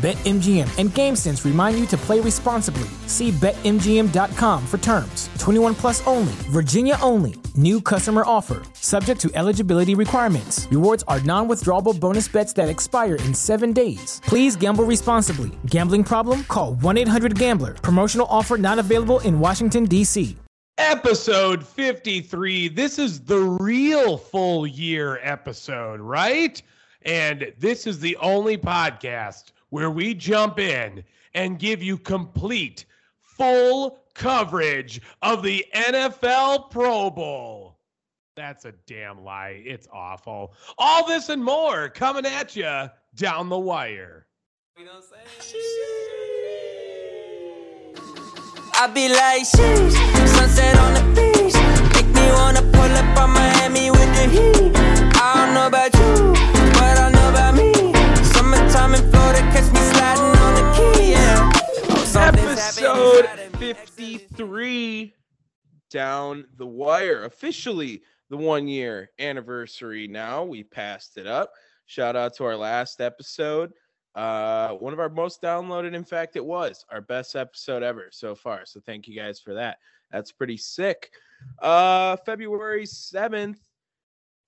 BetMGM and GameSense remind you to play responsibly. See BetMGM.com for terms. 21 plus only, Virginia only. New customer offer, subject to eligibility requirements. Rewards are non withdrawable bonus bets that expire in seven days. Please gamble responsibly. Gambling problem? Call 1 800 Gambler. Promotional offer not available in Washington, D.C. Episode 53. This is the real full year episode, right? And this is the only podcast where we jump in and give you complete, full coverage of the NFL Pro Bowl. That's a damn lie. It's awful. All this and more coming at you down the wire. I be like, sheesh, sunset on the beach. Make me wanna pull up on Miami with the heat. I don't know about you, Summertime in Florida, catch me sliding on the key, yeah. Episode 53 down the wire. Officially the one year anniversary now. We passed it up. Shout out to our last episode. Uh, one of our most downloaded. In fact, it was our best episode ever so far. So thank you guys for that. That's pretty sick. Uh, February 7th.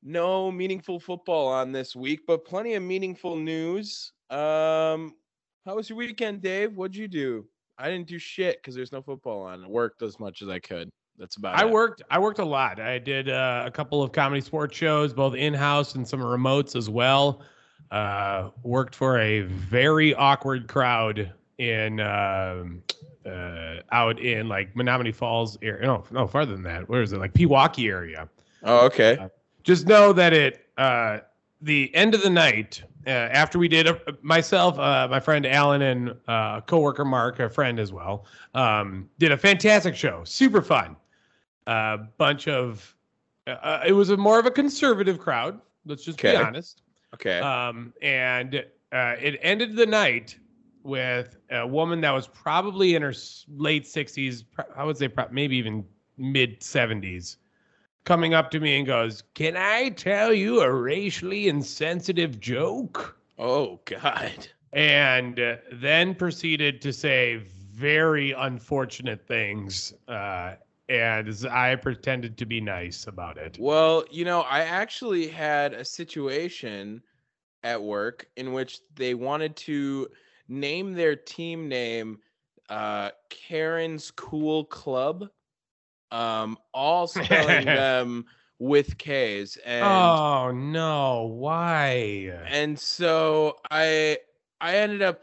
No meaningful football on this week, but plenty of meaningful news. Um, how was your weekend, Dave? What'd you do? I didn't do shit because there's no football on. I worked as much as I could. That's about I it. worked. I worked a lot. I did uh, a couple of comedy sports shows, both in house and some remotes as well. Uh, worked for a very awkward crowd in uh, uh, out in like Menomonee Falls area. No, no, farther than that. Where is it? Like Pewaukee area. Oh, okay. Uh, just know that it uh, the end of the night uh, after we did uh, myself, uh, my friend Alan, and uh, coworker Mark, a friend as well, um, did a fantastic show. Super fun. A bunch of uh, it was a more of a conservative crowd. Let's just Okay. be honest. Okay. Um, and uh, it ended the night with a woman that was probably in her late 60s, pro- I would say maybe even mid 70s, coming up to me and goes, Can I tell you a racially insensitive joke? oh God. And uh, then proceeded to say very unfortunate things. Uh, and I pretended to be nice about it. Well, you know, I actually had a situation at work in which they wanted to name their team name uh Karen's Cool Club. Um all spelling them with K's and oh, no. Why? and so I I ended up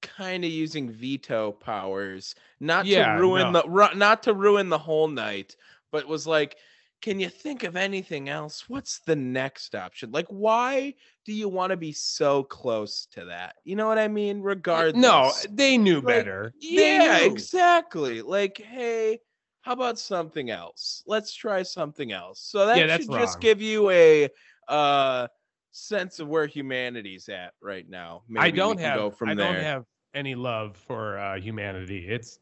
kind of using veto powers not Yeah, to ruin no. the ru- not to ruin the whole night but was like can you think of anything else what's the next option like why do you want to be so close to that you know what i mean regardless No, they knew Like, better. Yeah knew. exactly like hey how about something else let's try something else so that Yeah, should just give you a uh sense of where humanity's at right now Maybe I don't have. go from I there don't have any love for uh, humanity. It's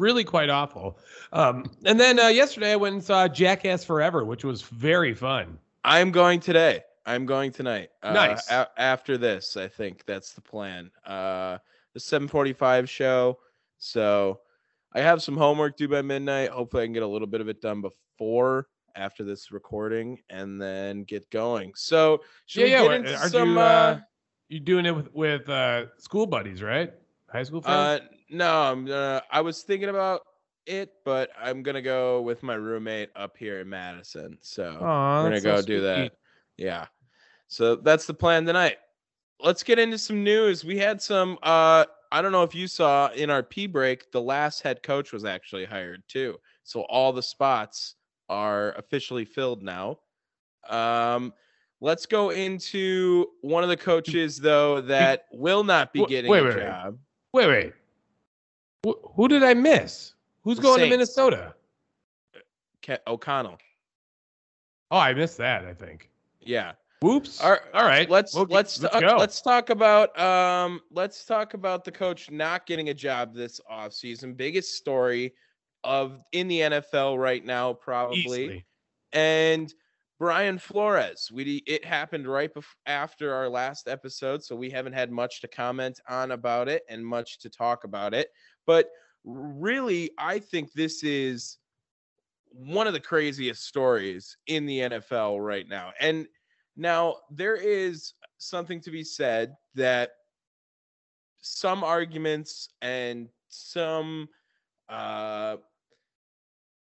really quite awful. Um, and then uh, yesterday I went and saw Jackass Forever, which was very fun. i'm going today i'm going tonight uh, Nice. a- after this i think that's the plan uh the 745 show so i have some homework due by midnight hopefully i can get a little bit of it done before after this recording and then get going so should we yeah, get yeah. into Aren't some you, uh, uh, you doing it with with uh, school buddies, right? High school Uh, friends. no, I'm uh, I was thinking about it, but I'm gonna go with my roommate up here in Madison. So Aw, we're gonna that's so go do that. Yeah. So that's the plan tonight. Let's get into some news. We had some uh I don't know if you saw in our P break, the last head coach was actually hired too. So all the spots are officially filled now. Um, let's go into one of the coaches though that will not be getting wait, a wait, wait. job. Wait, wait. Wh- who did I miss? Who's The going to Minnesota? Ke- O'Connell. Oh, I missed that. I think. Yeah. Whoops. All right, All right. Let's We'll- let's let's ta- go. let's talk about um let's talk about the coach not getting a job this offseason. Biggest story of in the NFL right now probably. Easily. And Brian Flores, we it happened right bef- after our last episode, so we haven't had much to comment on about it and much to talk about it. But really, I think this is one of the craziest stories in the NFL right now. And now there is something to be said that some arguments and some uh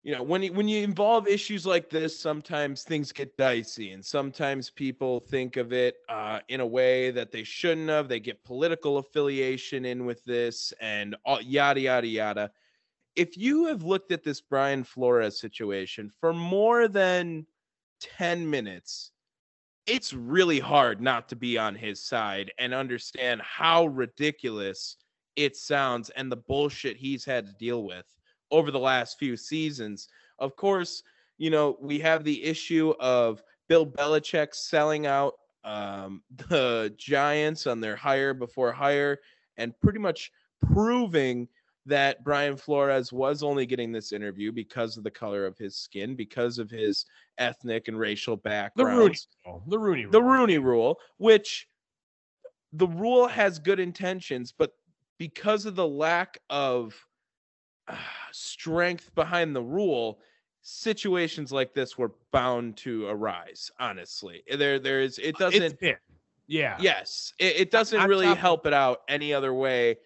you know when you, when you involve issues like this sometimes things get dicey and sometimes people think of it uh, in a way that they shouldn't have. They get political affiliation in with this and all, yada yada yada. If you have looked at this brian flores situation for more than 10 minutes it's really hard not to be on his side and understand how ridiculous it sounds and the bullshit he's had to deal with over the last few seasons. Of course, you know, we have the issue of Bill Belichick selling out um, the Giants on their hire before hire and pretty much proving that Brian Flores was only getting this interview because of the color of his skin, because of his ethnic and racial background. The Rooney. Rule. The Rooney. the Rule. Rooney rule, which the rule has good intentions, but because of the lack of uh, strength behind the rule, situations like this were bound to arise. Honestly, there, there is. It doesn't. Yeah. Yes, it, it doesn't really help it out any other way.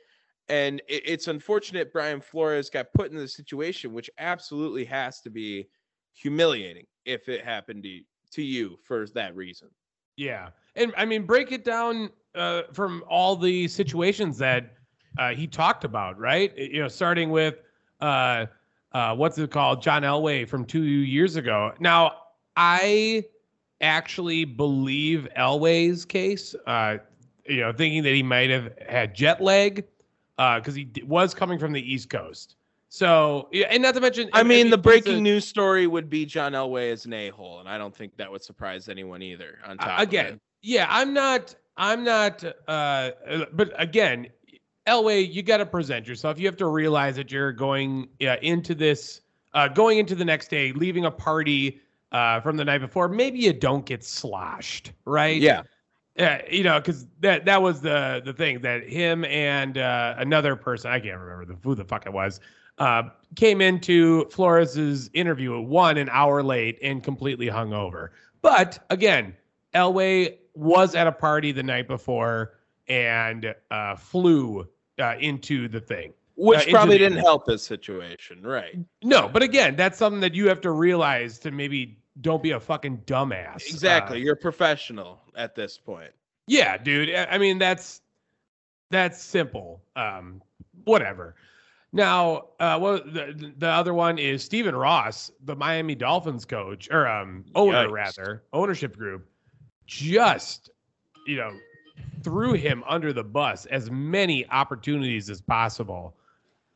And it, it's unfortunate Brian Flores got put in the situation, which absolutely has to be humiliating if it happened to to you for that reason. Yeah. And I mean, break it down uh, from all the situations that uh, he talked about, right? You know, starting with uh, uh, what's it called? John Elway from two years ago. Now, I actually believe Elway's case, uh, you know, thinking that he might have had jet lag because he d- was coming from the East Coast. So, yeah, and not to mention, I mean, the he's a- breaking news story would be John Elway as an a-hole, and I don't think that would surprise anyone either. On top Uh, of again, yeah, I'm not, I'm not, uh, uh, but again, Elway, you got to present yourself. You have to realize that you're going uh, into this, uh, going into the next day, leaving a party uh, from the night before. Maybe you don't get sloshed, right? yeah, Yeah, you know, because that that was the the thing that him and uh, another person I can't remember the, who the fuck it was uh, came into Flores's interview at one an hour late and completely hungover. But again, Elway was at a party the night before and uh, flew uh, into the thing. which into probably didn't help his situation, right? No, but again, that's something that you have to realize to maybe don't be a fucking dumbass. Exactly. Uh, You're a professional at this point. Yeah, dude. I mean, that's that's simple. Um, whatever. Now, uh, well, the the other one is Stephen Ross, the Miami Dolphins coach or um owner Yikes. rather, ownership group, just you know threw him under the bus as many opportunities as possible,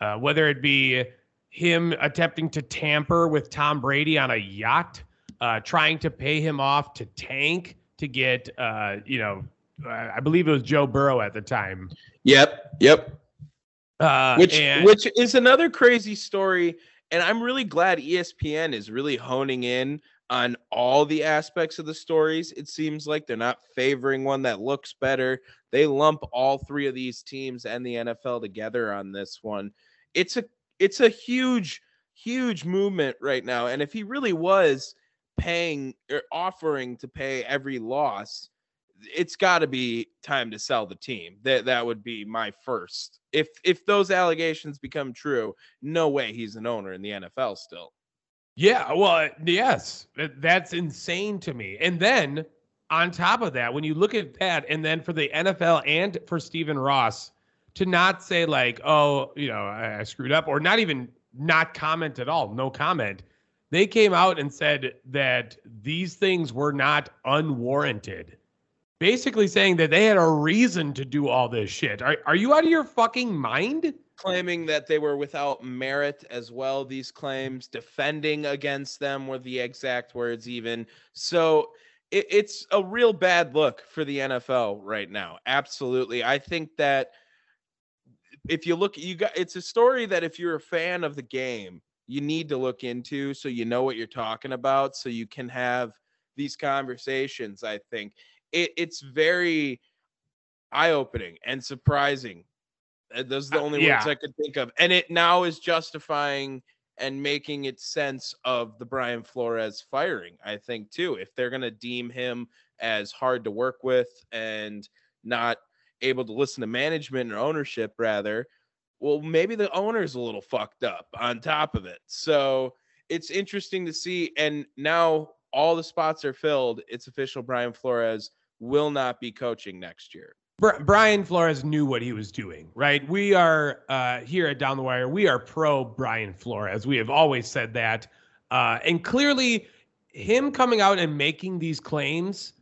uh, whether it be him attempting to tamper with Tom Brady on a yacht, uh, trying to pay him off to tank to get, uh, you know, uh, I believe it was Joe Burrow at the time. Yep. Yep. Uh, which and- which is another crazy story and i'm really glad espn is really honing in on all the aspects of the stories it seems like they're not favoring one that looks better they lump all three of these teams and the nfl together on this one it's a it's a huge huge movement right now and if he really was paying or offering to pay every loss it's got to be time to sell the team. That that would be my first. If if those allegations become true, no way he's an owner in the NFL still. Yeah, well, yes, that's insane to me. And then on top of that, when you look at that, and then for the NFL and for Stephen Ross to not say like, oh, you know, I, I screwed up, or not even not comment at all, no comment. They came out and said that these things were not unwarranted. Basically saying that they had a reason to do all this shit. Are, are you out of your fucking mind? claiming that they were without merit as well these claims defending against them were the exact words even so it, it's a real bad look for the nfl right now absolutely i think that if you look you got it's a story that if you're a fan of the game you need to look into so you know what you're talking about so you can have these conversations i think it, it's very eye-opening and surprising uh, Those are the Uh, only yeah. words I could think of. And it now is justifying and making it sense of the Brian Flores firing, I think, too. If they're going to deem him as hard to work with and not able to listen to management or ownership, rather, well, maybe the owner's a little fucked up on top of it. So it's interesting to see. And now all the spots are filled. It's official Brian Flores will not be coaching next year. Bri- Brian Flores knew what he was doing, right? We are uh, here at Down the Wire. We are pro Brian Flores. We have always said that, uh, and clearly, him coming out and making these claims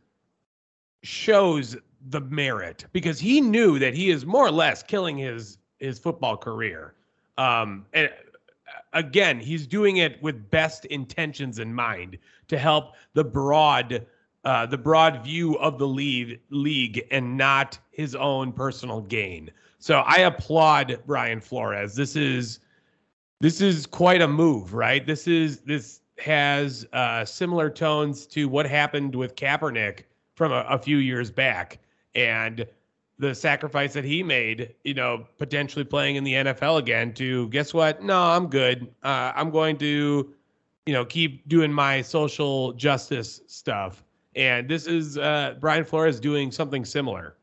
shows the merit because he knew that he is more or less killing his his football career. Um, and uh, again, he's doing it with best intentions in mind to help the broad uh, the broad view of the league, league and not his own personal gain. So I applaud Brian Flores. This is this is quite a move, right? This is this has uh, similar tones to what happened with Kaepernick from a, a few years back, and the sacrifice that he made, you know, potentially playing in the NFL again. To guess what? No, I'm good. Uh, I'm going to, you know, keep doing my social justice stuff. And this is uh, Brian Flores doing something similar.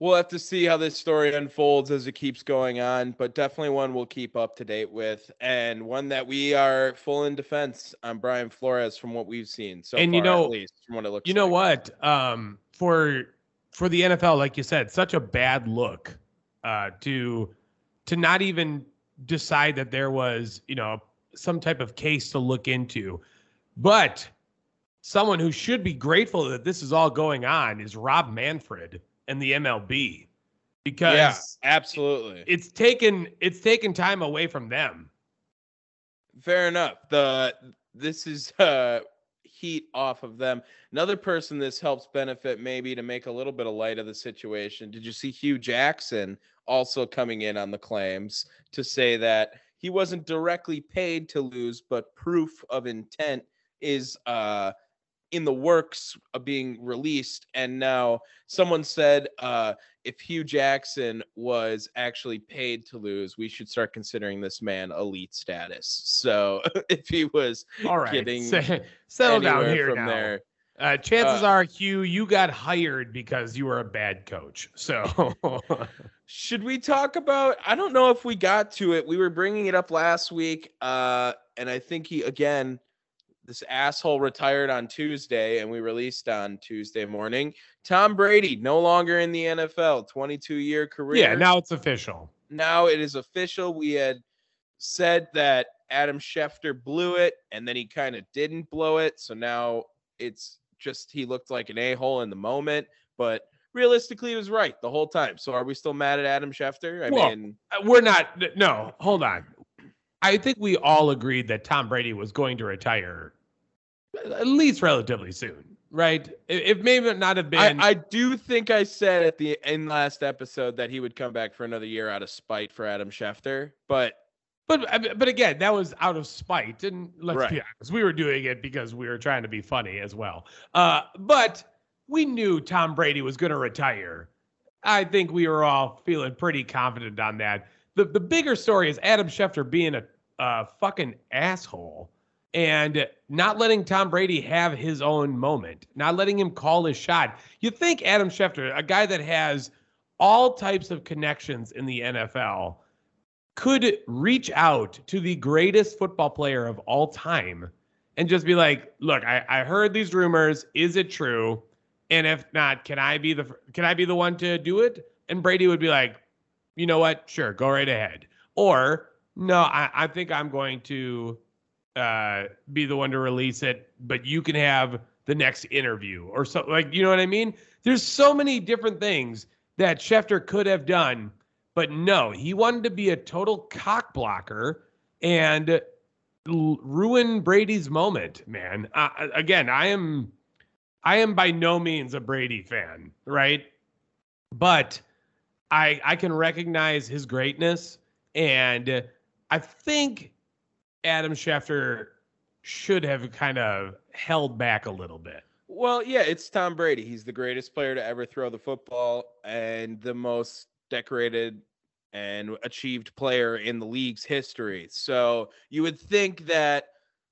We'll have to see how this story unfolds as it keeps going on, but definitely one we'll keep up to date with, and one that we are full in defense on Brian Flores from what we've seen so And you know- at least from what it looks. You know like. what? Um, for for the NFL, like you said, such a bad look uh, to to not even decide that there was, you know, some type of case to look into. But someone who should be grateful that this is all going on is Rob Manfred and the MLB because Yeah, absolutely. it's taken it's taken time away from them. Fair enough. The this is uh heat off of them. Another person this helps benefit maybe to make a little bit of light of the situation. Did you see Hue Jackson also coming in on the claims to say that he wasn't directly paid to lose, but proof of intent is uh in the works of being released and now someone said uh if Hue Jackson was actually paid to lose, we should start considering this man elite status. So if he was All right, Getting se- settle down here from now. there, Uh, chances Uh, are, Hue, you got hired because you were a bad coach. So should we talk about? I don't know if we got to it. We were bringing it up last week, uh, and I think he again. This asshole retired on Tuesday, and we released on Tuesday morning. Tom Brady no longer in the NFL, 22 year career. yeah, now it's official. now it is official. We had said that Adam Schefter blew it, and then he kind of didn't blow it. So now it's just he looked like an a hole in the moment, but realistically, he was right the whole time. So are we still mad at Adam Schefter? I Well, mean, Uh, We're not. No, hold on. I think we all agreed that Tom Brady was going to retire at least relatively soon, right? It, it may not have been. I, I do think I said at the in last episode that he would come back for another year out of spite for Adam Schefter, but But uh, but again, that was out of spite, and let's be honest, we were doing it because we were trying to be funny as well. Uh, but we knew Tom Brady was going to retire. I think we were all feeling pretty confident on that. The the bigger story is Adam Schefter being a, a fucking asshole and not letting Tom Brady have his own moment, not letting him call his shot. You think Adam Schefter, a guy that has all types of connections in the NFL, could reach out to the greatest football player of all time and just be like, "Look, I, I heard these rumors. Is it true? And if not, can I be the can I be the one to do it?" And Brady would be like, "You know what? Sure, go right ahead." Or No, I, I think I'm going to uh, be the one to release it, but you can have the next interview or so. Like, you know what I mean? There's so many different things that Schefter could have done, but no, he wanted to be a total cock blocker and ruin Brady's moment. Man, uh, again, I am, I am by no means a Brady fan, right? But I I can recognize his greatness, and I think Adam Schefter should have kind of held back a little bit. Well, yeah, it's Tom Brady. He's the greatest player to ever throw the football and the most decorated and achieved player in the league's history. So you would think that,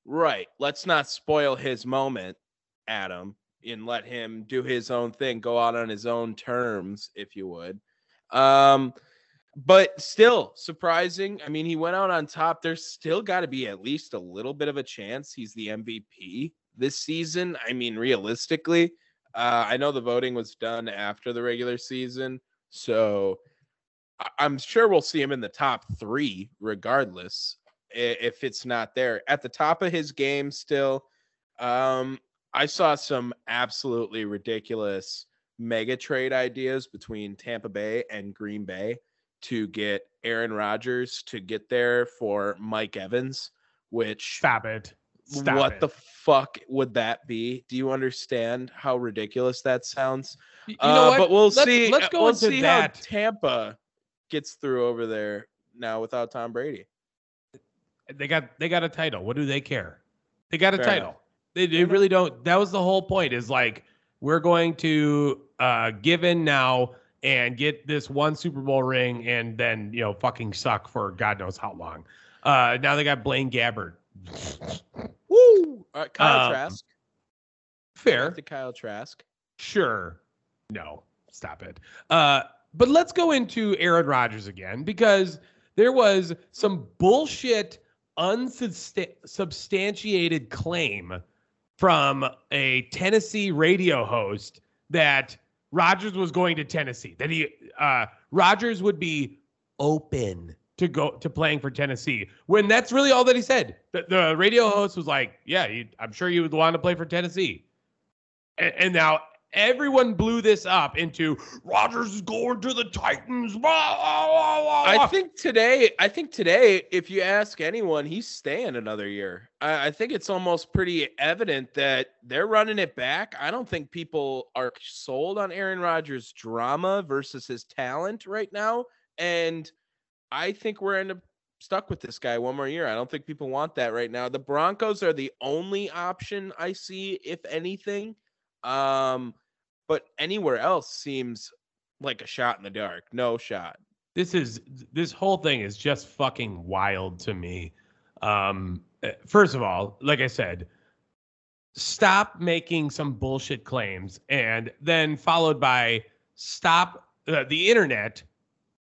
right, let's not spoil his moment, Adam, and let him do his own thing, go out on his own terms, if you would. Um, but still surprising. I mean, he went out on top. There's still got to be at least a little bit of a chance he's the MVP this season. I mean, realistically, uh, I know the voting was done after the regular season, so I'm sure we'll see him in the top three, regardless if it's not there. At the top of his game, still, um, I saw some absolutely ridiculous mega trade ideas between Tampa Bay and Green Bay to get Aaron Rodgers to get there for Mike Evans, which Stop it. Stop what it. the fuck would that be? Do you understand how ridiculous that sounds? You Uh, know what? But we'll Let's- see. Let's uh, go we'll into see that. how Tampa gets through over there now without Tom Brady. they got they got a title. What do they care? They got a Fair title. enough. They, they really don't. That was the whole point. Is like we're going to uh, give in now and get this one Super Bowl ring, and then you know fucking suck for God knows how long. Uh, now they got Blaine Gabbert. Woo! All right, Kyle Um, Trask. Fair, To Kyle Trask. sure. No, stop it. Uh, but let's go into Aaron Rodgers again because there was some bullshit, unsubstantiated claim from a Tennessee radio host that Rodgers was going to Tennessee. That he uh Rodgers would be open to go to playing for Tennessee. When that's really all that he said. The, the radio host was like, "Yeah, he, I'm sure you would want to play for Tennessee." And, and now everyone blew this up into Rodgers is going to the Titans. Blah, blah, blah, I think today, I think today, if you ask anyone, he's staying another year. I, I think it's almost pretty evident that they're running it back. I don't think people are sold on Aaron Rodgers' drama versus his talent right now. And I think we're stuck with this guy one more year. I don't think people want that right now. The Broncos are the only option I see, if anything. Um, but anywhere else seems like a shot in the dark. No shot. this is this whole thing is just fucking wild to me. Um, eh, first of all, like I said, stop making some bullshit claims, and then followed by stop uh, the internet.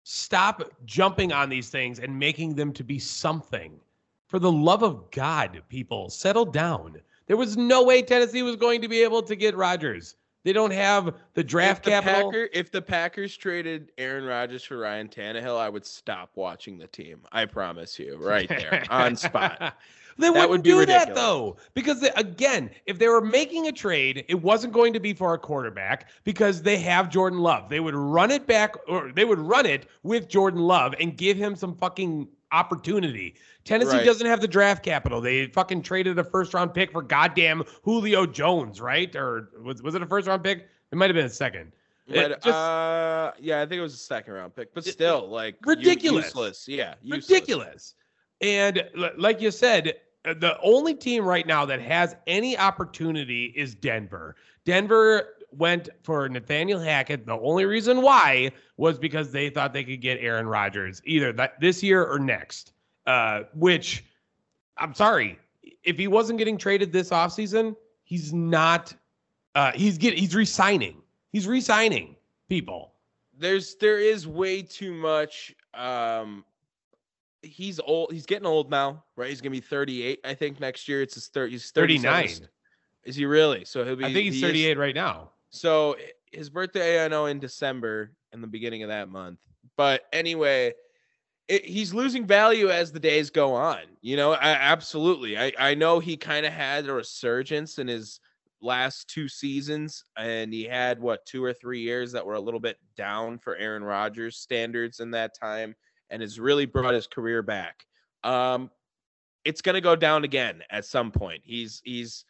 Stop jumping on these things and making them to be something. For the love of God, people, settle down. There was no way Tennessee was going to be able to get Rodgers. They don't have the draft if the capital. Packer, if the Packers traded Aaron Rodgers for Ryan Tannehill, I would stop watching the team. I promise you, right there on spot. They That wouldn't would do that though, because they- again, if they were making a trade, it wasn't going to be for a quarterback because they have Jordan Love. They would run it back, or they would run it with Jordan Love and give him some fucking opportunity. Tennessee Right. doesn't have the draft capital. They fucking traded a first round pick for goddamn Julio Jones, right? Or was was it a first round pick? It might have been a second. But, just- uh, yeah, I think it was a second round pick, but still, like ridiculous. useless. Yeah, useless. ridiculous. And li- like you said, uh, the only team right now that has any opportunity is Denver. Denver went for Nathaniel Hackett. The only reason why was because they thought they could get Aaron Rodgers either that this year or next. Uh, which I'm sorry, if he wasn't getting traded this offseason, he's not. Uh, he's get he's resigning. He's resigning people. There's there is way too much. Um, he's old. He's getting old now, right? He's gonna be 38. I think next year it's his 30. He's 39. Is he really? So he'll be. I think he's he is- 38 right now. So his birthday, I know, in December, in the beginning of that month. But anyway, it, he's losing value as the days go on. You know, I, absolutely. I, I know he kind of had a resurgence in his last two seasons, and he had what two or three years that were a little bit down for Aaron Rodgers standards in that time, and has really brought his career back. Um, it's gonna go down again at some point. He's he's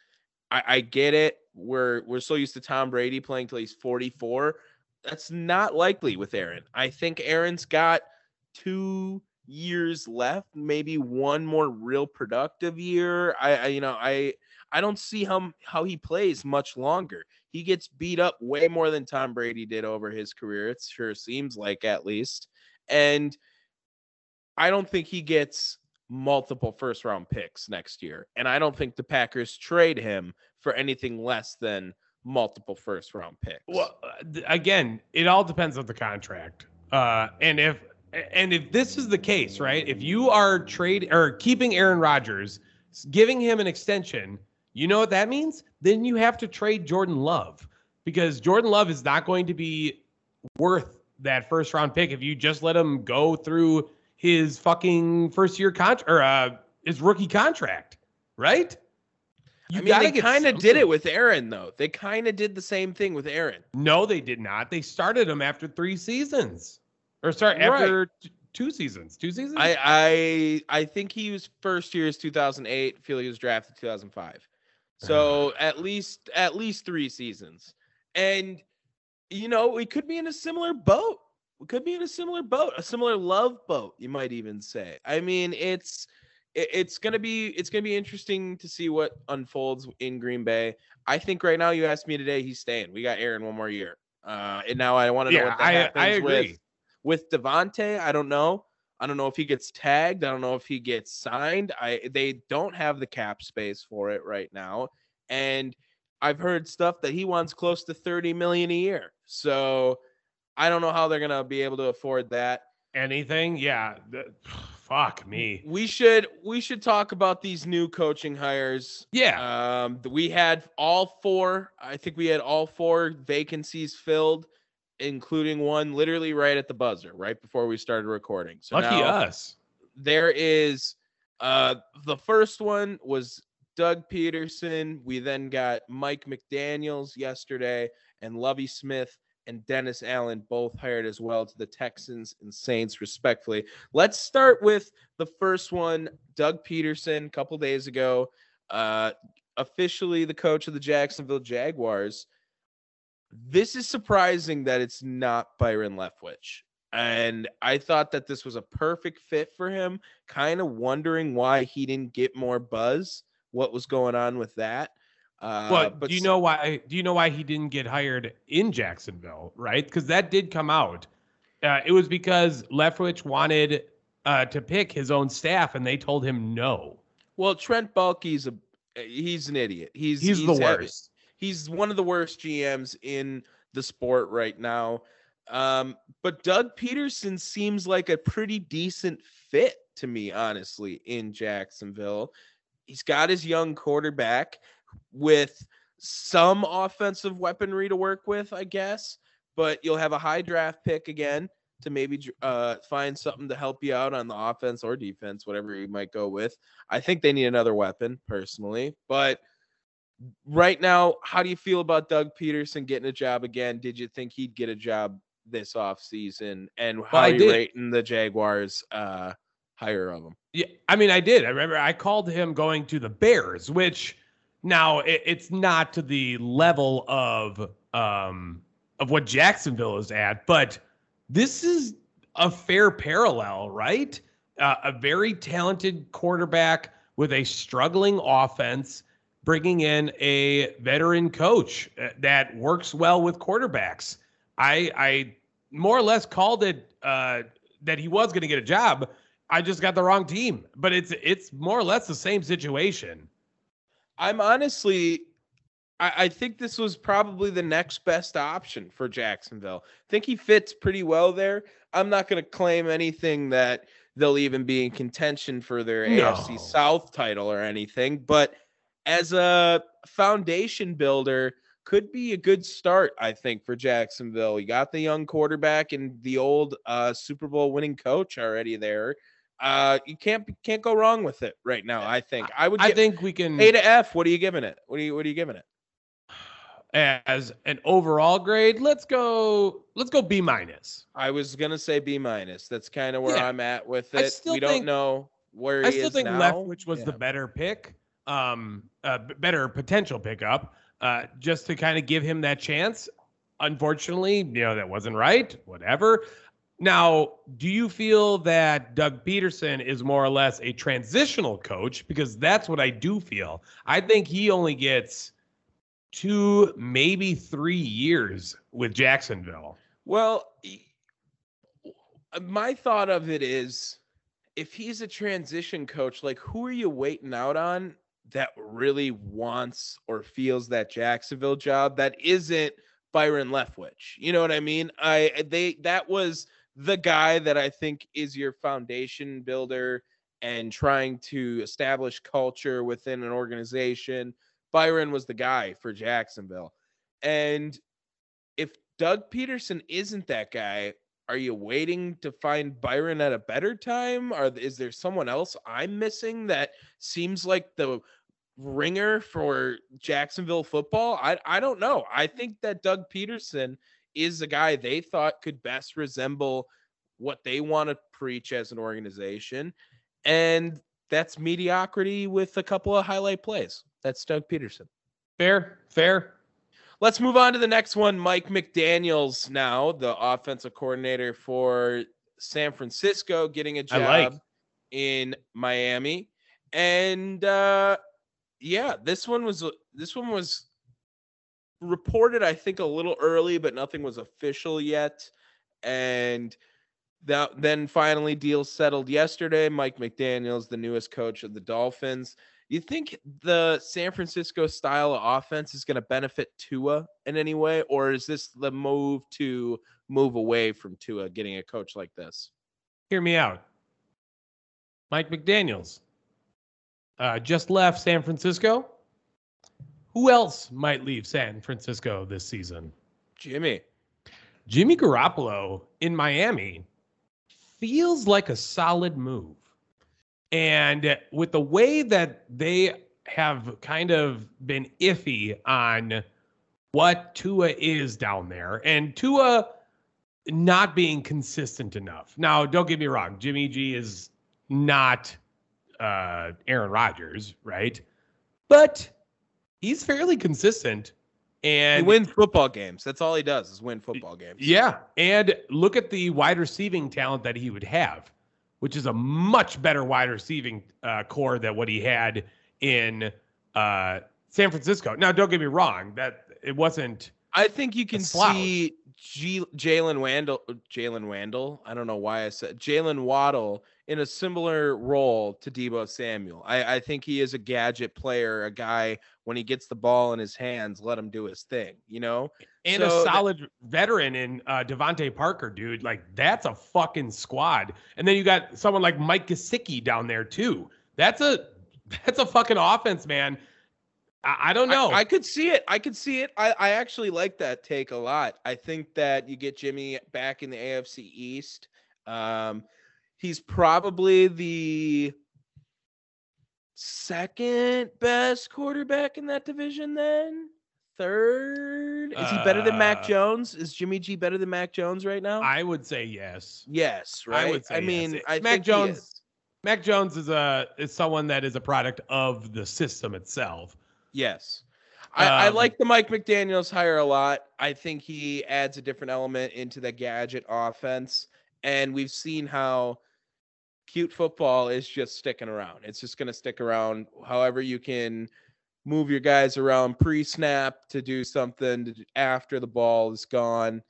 I, I get it. We're we're so used to Tom Brady playing till he's 44. That's not likely with Aaron. I think Aaron's got two years left, maybe one more real productive year. I, I you know, I I don't see how how he plays much longer. He gets beat up way more than Tom Brady did over his career. It sure seems like at least. And I don't think he gets multiple first round picks next year. And I don't think the Packers trade him for anything less than multiple first round picks. Well, uh, again, it all depends on the contract. Uh, and if and if this is the case, right? If you are trade or keeping Aaron Rodgers, giving him an extension, you know what that means? Then you have to trade Jordan Love because Jordan Love is not going to be worth that first round pick if you just let him go through his fucking first year contract or uh, his rookie contract, right? You I mean, they kind of did it with Aaron, though. They kind of did the same thing with Aaron. No, they did not. They started him after three seasons, or sorry, after t- two seasons. Two seasons. I I I think he was first year is 2008. I feel he was drafted 2005. So uh, at least at least three seasons, and you know we could be in a similar boat. Could be in a similar boat, a similar love boat, you might even say. I mean, it's it's gonna be it's gonna be interesting to see what unfolds in Green Bay. I think right now, you asked me today, he's staying. We got Aaron one more year, uh, and now I want to know what that I, happens I agree. with with Davante. I don't know. I don't know if he gets tagged. I don't know if he gets signed. I they don't have the cap space for it right now, and I've heard stuff that he wants close to thirty million a year. So I don't know how they're gonna be able to afford that. Anything? Yeah. Fuck me. We should we should talk about these new coaching hires. Yeah. Um, we had all four. I think we had all four vacancies filled, including one literally right at the buzzer, right before we started recording. So lucky us. There is uh the first one was Doug Pederson. We then got Mike McDaniels yesterday and Lovie Smith and Dennis Allen both hired as well to the Texans and Saints, respectfully. Let's start with the first one Doug Pederson, a couple days ago, uh, officially the coach of the Jacksonville Jaguars. This is surprising that it's not Byron Leftwich. And I thought that this was a perfect fit for him, kind of wondering why he didn't get more buzz, what was going on with that. Uh, but, but do you know why? Do you know why he didn't get hired in Jacksonville? Right, because that did come out. Uh, it was because Leftwich wanted uh, to pick his own staff, and they told him no. Well, Trent Baalke's a he's an idiot. He's he's, he's the worst. He's one of the worst GMs in the sport right now. Um, but Doug Pederson seems like a pretty decent fit to me, honestly, in Jacksonville. He's got his young quarterback with some offensive weaponry to work with, I guess. But you'll have a high draft pick again to maybe uh, find something to help you out on the offense or defense, whatever you might go with. I think they need another weapon personally, but right now, how do you feel about Doug Pederson getting a job again? Did you think he'd get a job this off season? And how well, are you rating the Jaguars uh, hire of him? Yeah, I mean, I did. I remember I called him going to the Bears, which now it, it's not to the level of um of what Jacksonville is at, but this is a fair parallel, right? Uh, a very talented quarterback with a struggling offense, bringing in a veteran coach uh, that works well with quarterbacks. I I more or less called it uh, that he was going to get a job. I just got the wrong team, but it's it's more or less the same situation. I'm honestly, I, I, think this was probably the next best option for Jacksonville. I think he fits pretty well there. I'm not going to claim anything that they'll even be in contention for their no. AFC South title or anything, but as a foundation builder, could be a good start, I think, for Jacksonville. You got the young quarterback and the old uh, Super Bowl winning coach already there. Uh, you can't can't go wrong with it right now. I think I would. I think we can A to F. What are you giving it? What are you What are you giving it? as an overall grade. Let's go. Let's go B minus. I was gonna say B minus. That's kind of where Yeah. I'm at with it. We don't know where he I still think now. Leftwich was the better pick, um, uh, better potential pickup, uh, just to kind of give him that chance. Unfortunately, you know that wasn't right. Whatever. Now, do you feel that Doug Pederson is more or less a transitional coach? Because that's what I do feel. I think he only gets two, maybe three years with Jacksonville. Well, my thought of it is if he's a transition coach, like who are you waiting out on that really wants or feels that Jacksonville job that isn't Byron Leftwich? You know what I mean? I they that was the guy that I think is your foundation builder and trying to establish culture within an organization. Byron was the guy for Jacksonville. And if Doug Pederson isn't that guy, are you waiting to find Byron at a better time? Or is there someone else I'm missing that seems like the ringer for Jacksonville football? I I don't know. I think that Doug Peterson is a guy they thought could best resemble what they want to preach as an organization. And that's mediocrity with a couple of highlight plays. That's Doug Pederson. Fair, fair. Let's move on to the next one. Mike McDaniels, now the offensive coordinator for San Francisco, getting a job like. in Miami. And uh yeah, this one was this one was reported, I think, a little early, but nothing was official yet. And that then finally deals settled yesterday. Mike McDaniels, the newest coach of the Dolphins. You think the San Francisco style of offense is going to benefit Tua in any way, or is this the move to move away from Tua getting a coach like this? Hear me out. Mike McDaniels uh, just left San Francisco. Who else might leave San Francisco this season? Jimmy. Jimmy Garoppolo in Miami feels like a solid move. And with the way that they have kind of been iffy on what Tua is down there, and Tua not being consistent enough. Now, don't get me wrong, Jimmy G is not uh, Aaron Rodgers, right? But he's fairly consistent. And he wins football games. That's all he does is win football games. yeah. And look at the wide receiving talent that he would have, which is a much better wide receiving uh, core than what he had in uh, San Francisco. Now, don't get me wrong, that it wasn't. I think you can see G- Jalen Wandle, Jalen Wandle. I don't know why I said Jalen Waddle in a similar role to Deebo Samuel. I, I think he is a gadget player, a guy when he gets the ball in his hands, let him do his thing. You know, And So a that- solid veteran in uh, DeVante Parker, dude. Like, that's a fucking squad. And then you got someone like Mike Gesicki down there, too. That's a that's a fucking offense, man. I, I don't know. I, I could see it. I could see it. I, I actually like that take a lot. I think that you get Jimmy back in the AFC East. Um, he's probably the second best quarterback in that division. Then third. Is he better than Mac Uh, Jones? Is Jimmy G better than Mac Jones right now? I would say yes. yes, right I would say I yes. mean, I Mac Jones- Mac Jones is a is someone that is a product of the system itself. Yes. I, I Um, like the Mike McDaniels hire a lot. I think he adds a different element into the gadget offense. And we've seen how cute football is just sticking around. It's just going to stick around however you can move your guys around pre snap to do something after the ball is gone.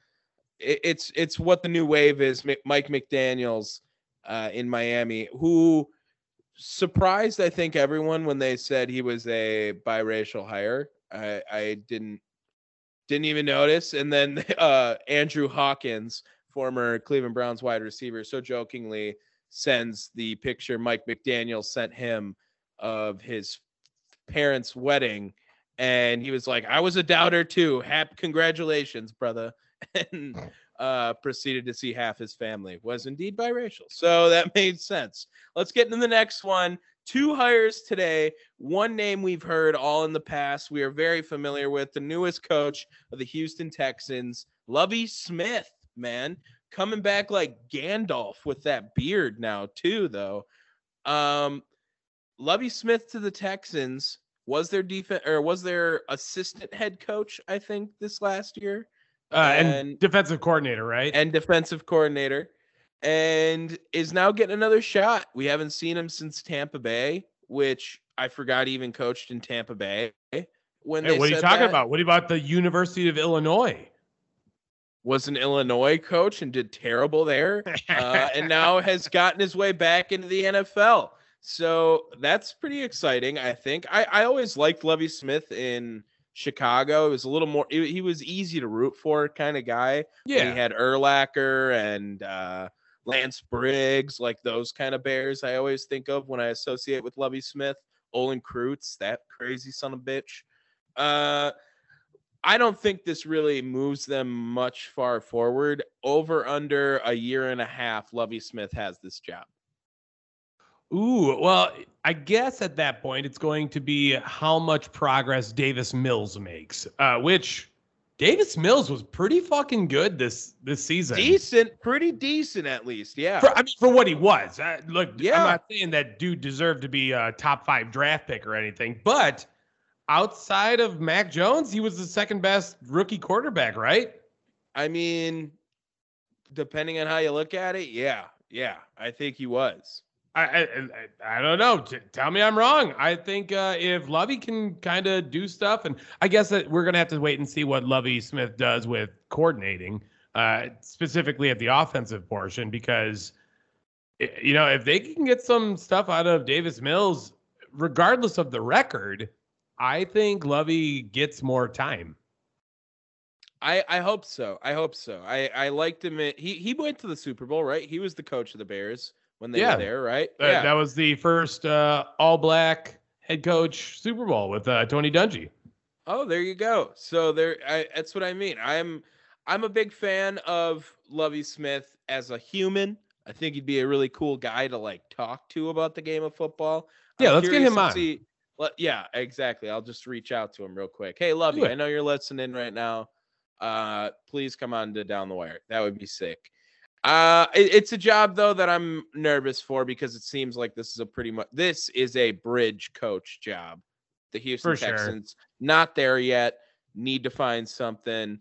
It, it's it's what the new wave is. Mike McDaniels uh, in Miami, who surprised I think everyone when they said he was a biracial hire. I I didn't didn't even notice. And then uh, Andrew Hawkins, former Cleveland Browns wide receiver, so jokingly sends the picture Mike McDaniel sent him of his parents' wedding and he was like, "I was a doubter too. Happy congratulations, brother." And uh, proceeded to see half his family was indeed biracial. So that made sense. Let's get into the next one. Two hires today. One name we've heard all in the past. We are very familiar with the newest coach of the Houston Texans, Lovie Smith. Man, coming back like Gandalf with that beard now too, though. Um, Lovie Smith to the Texans was their defense or was their assistant head coach, I think, this last year. Uh, and, And- defensive coordinator, right? and defensive coordinator, and is now getting another shot. We haven't seen him since Tampa Bay, which I forgot even coached in Tampa Bay. When Hey, what are you talking that. about? What about the University of Illinois? Was an Illinois coach and did terrible there, uh, and now has gotten his way back into the NFL. So that's pretty exciting. I think I, I always liked Lovie Smith in Chicago. It was a little more. He he was easy to root for kind of guy. yeah. he had Urlacher and uh, Lance Briggs, like those kind of bears. I always think of when I associate with Lovie Smith, Olin Kreutz, that crazy son of a bitch. Uh, I don't think this really moves them much far forward. Over under a year and a half, Lovie Smith has this job. Ooh, well, I guess at that point it's going to be how much progress Davis Mills makes, uh, which Davis Mills was pretty fucking good this this season. Decent, pretty decent at least. Yeah. For, I mean, for what he was. Uh, look, Yeah. I'm not saying that dude deserved to be a top five draft pick or anything, but outside of Mac Jones, he was the second best rookie quarterback, right? I mean, depending on how you look at it, yeah. Yeah. I think he was. I I, I, don't know. T- tell me I'm wrong. I think uh, if Lovie can kind of do stuff, and I guess that we're gonna have to wait and see what Lovie Smith does with coordinating, uh, specifically at the offensive portion, because you know if they can get some stuff out of Davis Mills, regardless of the record, I think Lovie gets more time. I, I hope so. I hope so. I, I liked him. At, he he went to the Super Bowl, right? He was the coach of the Bears when they Yeah. were there, right? Uh, That was the first uh, All Black head coach Super Bowl with uh, Tony Dungy. Oh, there you go. So there, I, that's what I mean. I'm I'm a big fan of Lovie Smith as a human. I think he'd be a really cool guy to like talk to about the game of football. Yeah, I'm let's get him on. see- yeah, exactly. I'll just reach out to him real quick. Hey, love Do it. I know you're listening right now. Uh, please come on to down the wire. That would be sick. Uh, it- it's a job though that I'm nervous for because it seems like this is a pretty much this is a bridge coach job. The Houston For sure. Texans not there yet. Need to find something.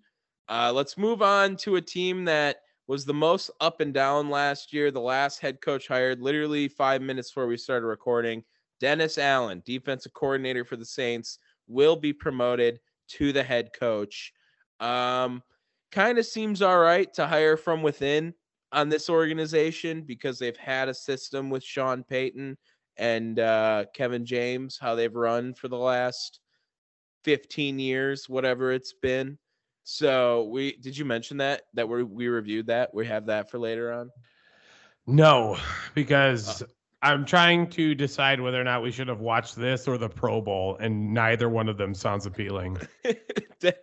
Uh, let's move on to a team that was the most up and down last year. The last head coach hired literally five minutes before we started recording. Dennis Allen, defensive coordinator for the Saints, will be promoted to the head coach. Um, kind of seems all right to hire from within on this organization because they've had a system with Sean Payton and uh, Kevin James, how they've run for the last 15 years, whatever it's been. So we did you mention that that we we reviewed that? We have that for later on. No, because I'm trying to decide whether or not we should have watched this or the Pro Bowl, and neither one of them sounds appealing. De-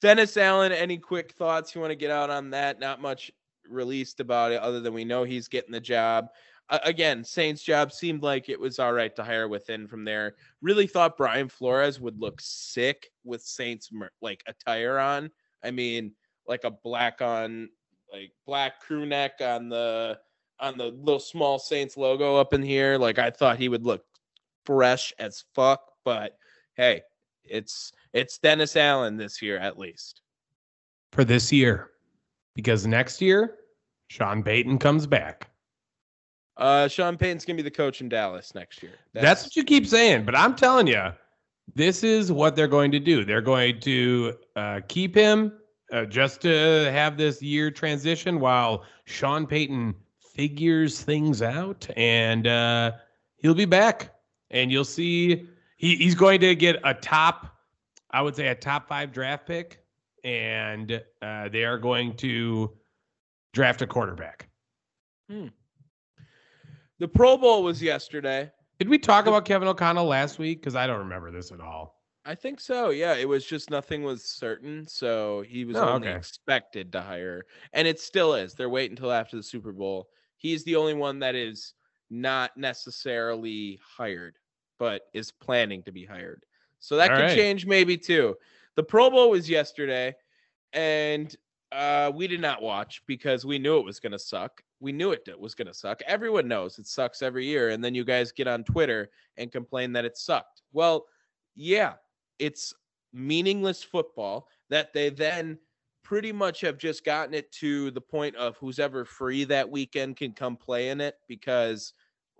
Dennis Allen, any quick thoughts you want to get out on that? Not much released about it other than we know he's getting the job. Uh, again, Saints job seemed like it was all right to hire within from there. Really thought Brian Flores would look sick with Saints like attire on. I mean, like a black on like black crew neck on the on the little small Saints logo up in here. Like I thought he would look fresh as fuck, but hey, it's it's Dennis Allen this year at least. For this year, because next year, Sean Payton comes back. Uh, Sean Payton's gonna be the coach in Dallas next year. That's, what you keep saying, but I'm telling you, this is what they're going to do. They're going to uh, keep him uh, just to have this year transition while Sean Payton figures things out, and uh, he'll be back. And you'll see he, he's going to get a top, I would say, a top five draft pick, and uh, they are going to draft a quarterback. the Pro Bowl was yesterday. Did we talk about Kevin O'Connell last week? Because I don't remember this at all. I think so. Yeah, it was just nothing was certain, so he was Oh, only okay. expected to hire, and it still is. They're waiting until after the Super Bowl. He's the only one that is not necessarily hired, but is planning to be hired. So that All could right. change maybe too. The Pro Bowl was yesterday, and uh, we did not watch because we knew it was going to suck. We knew it was going to suck. Everyone knows it sucks every year, and then you guys get on Twitter and complain that it sucked. Well, yeah, it's meaningless football that they then pretty much have just gotten it to the point of who's ever free that weekend can come play in it because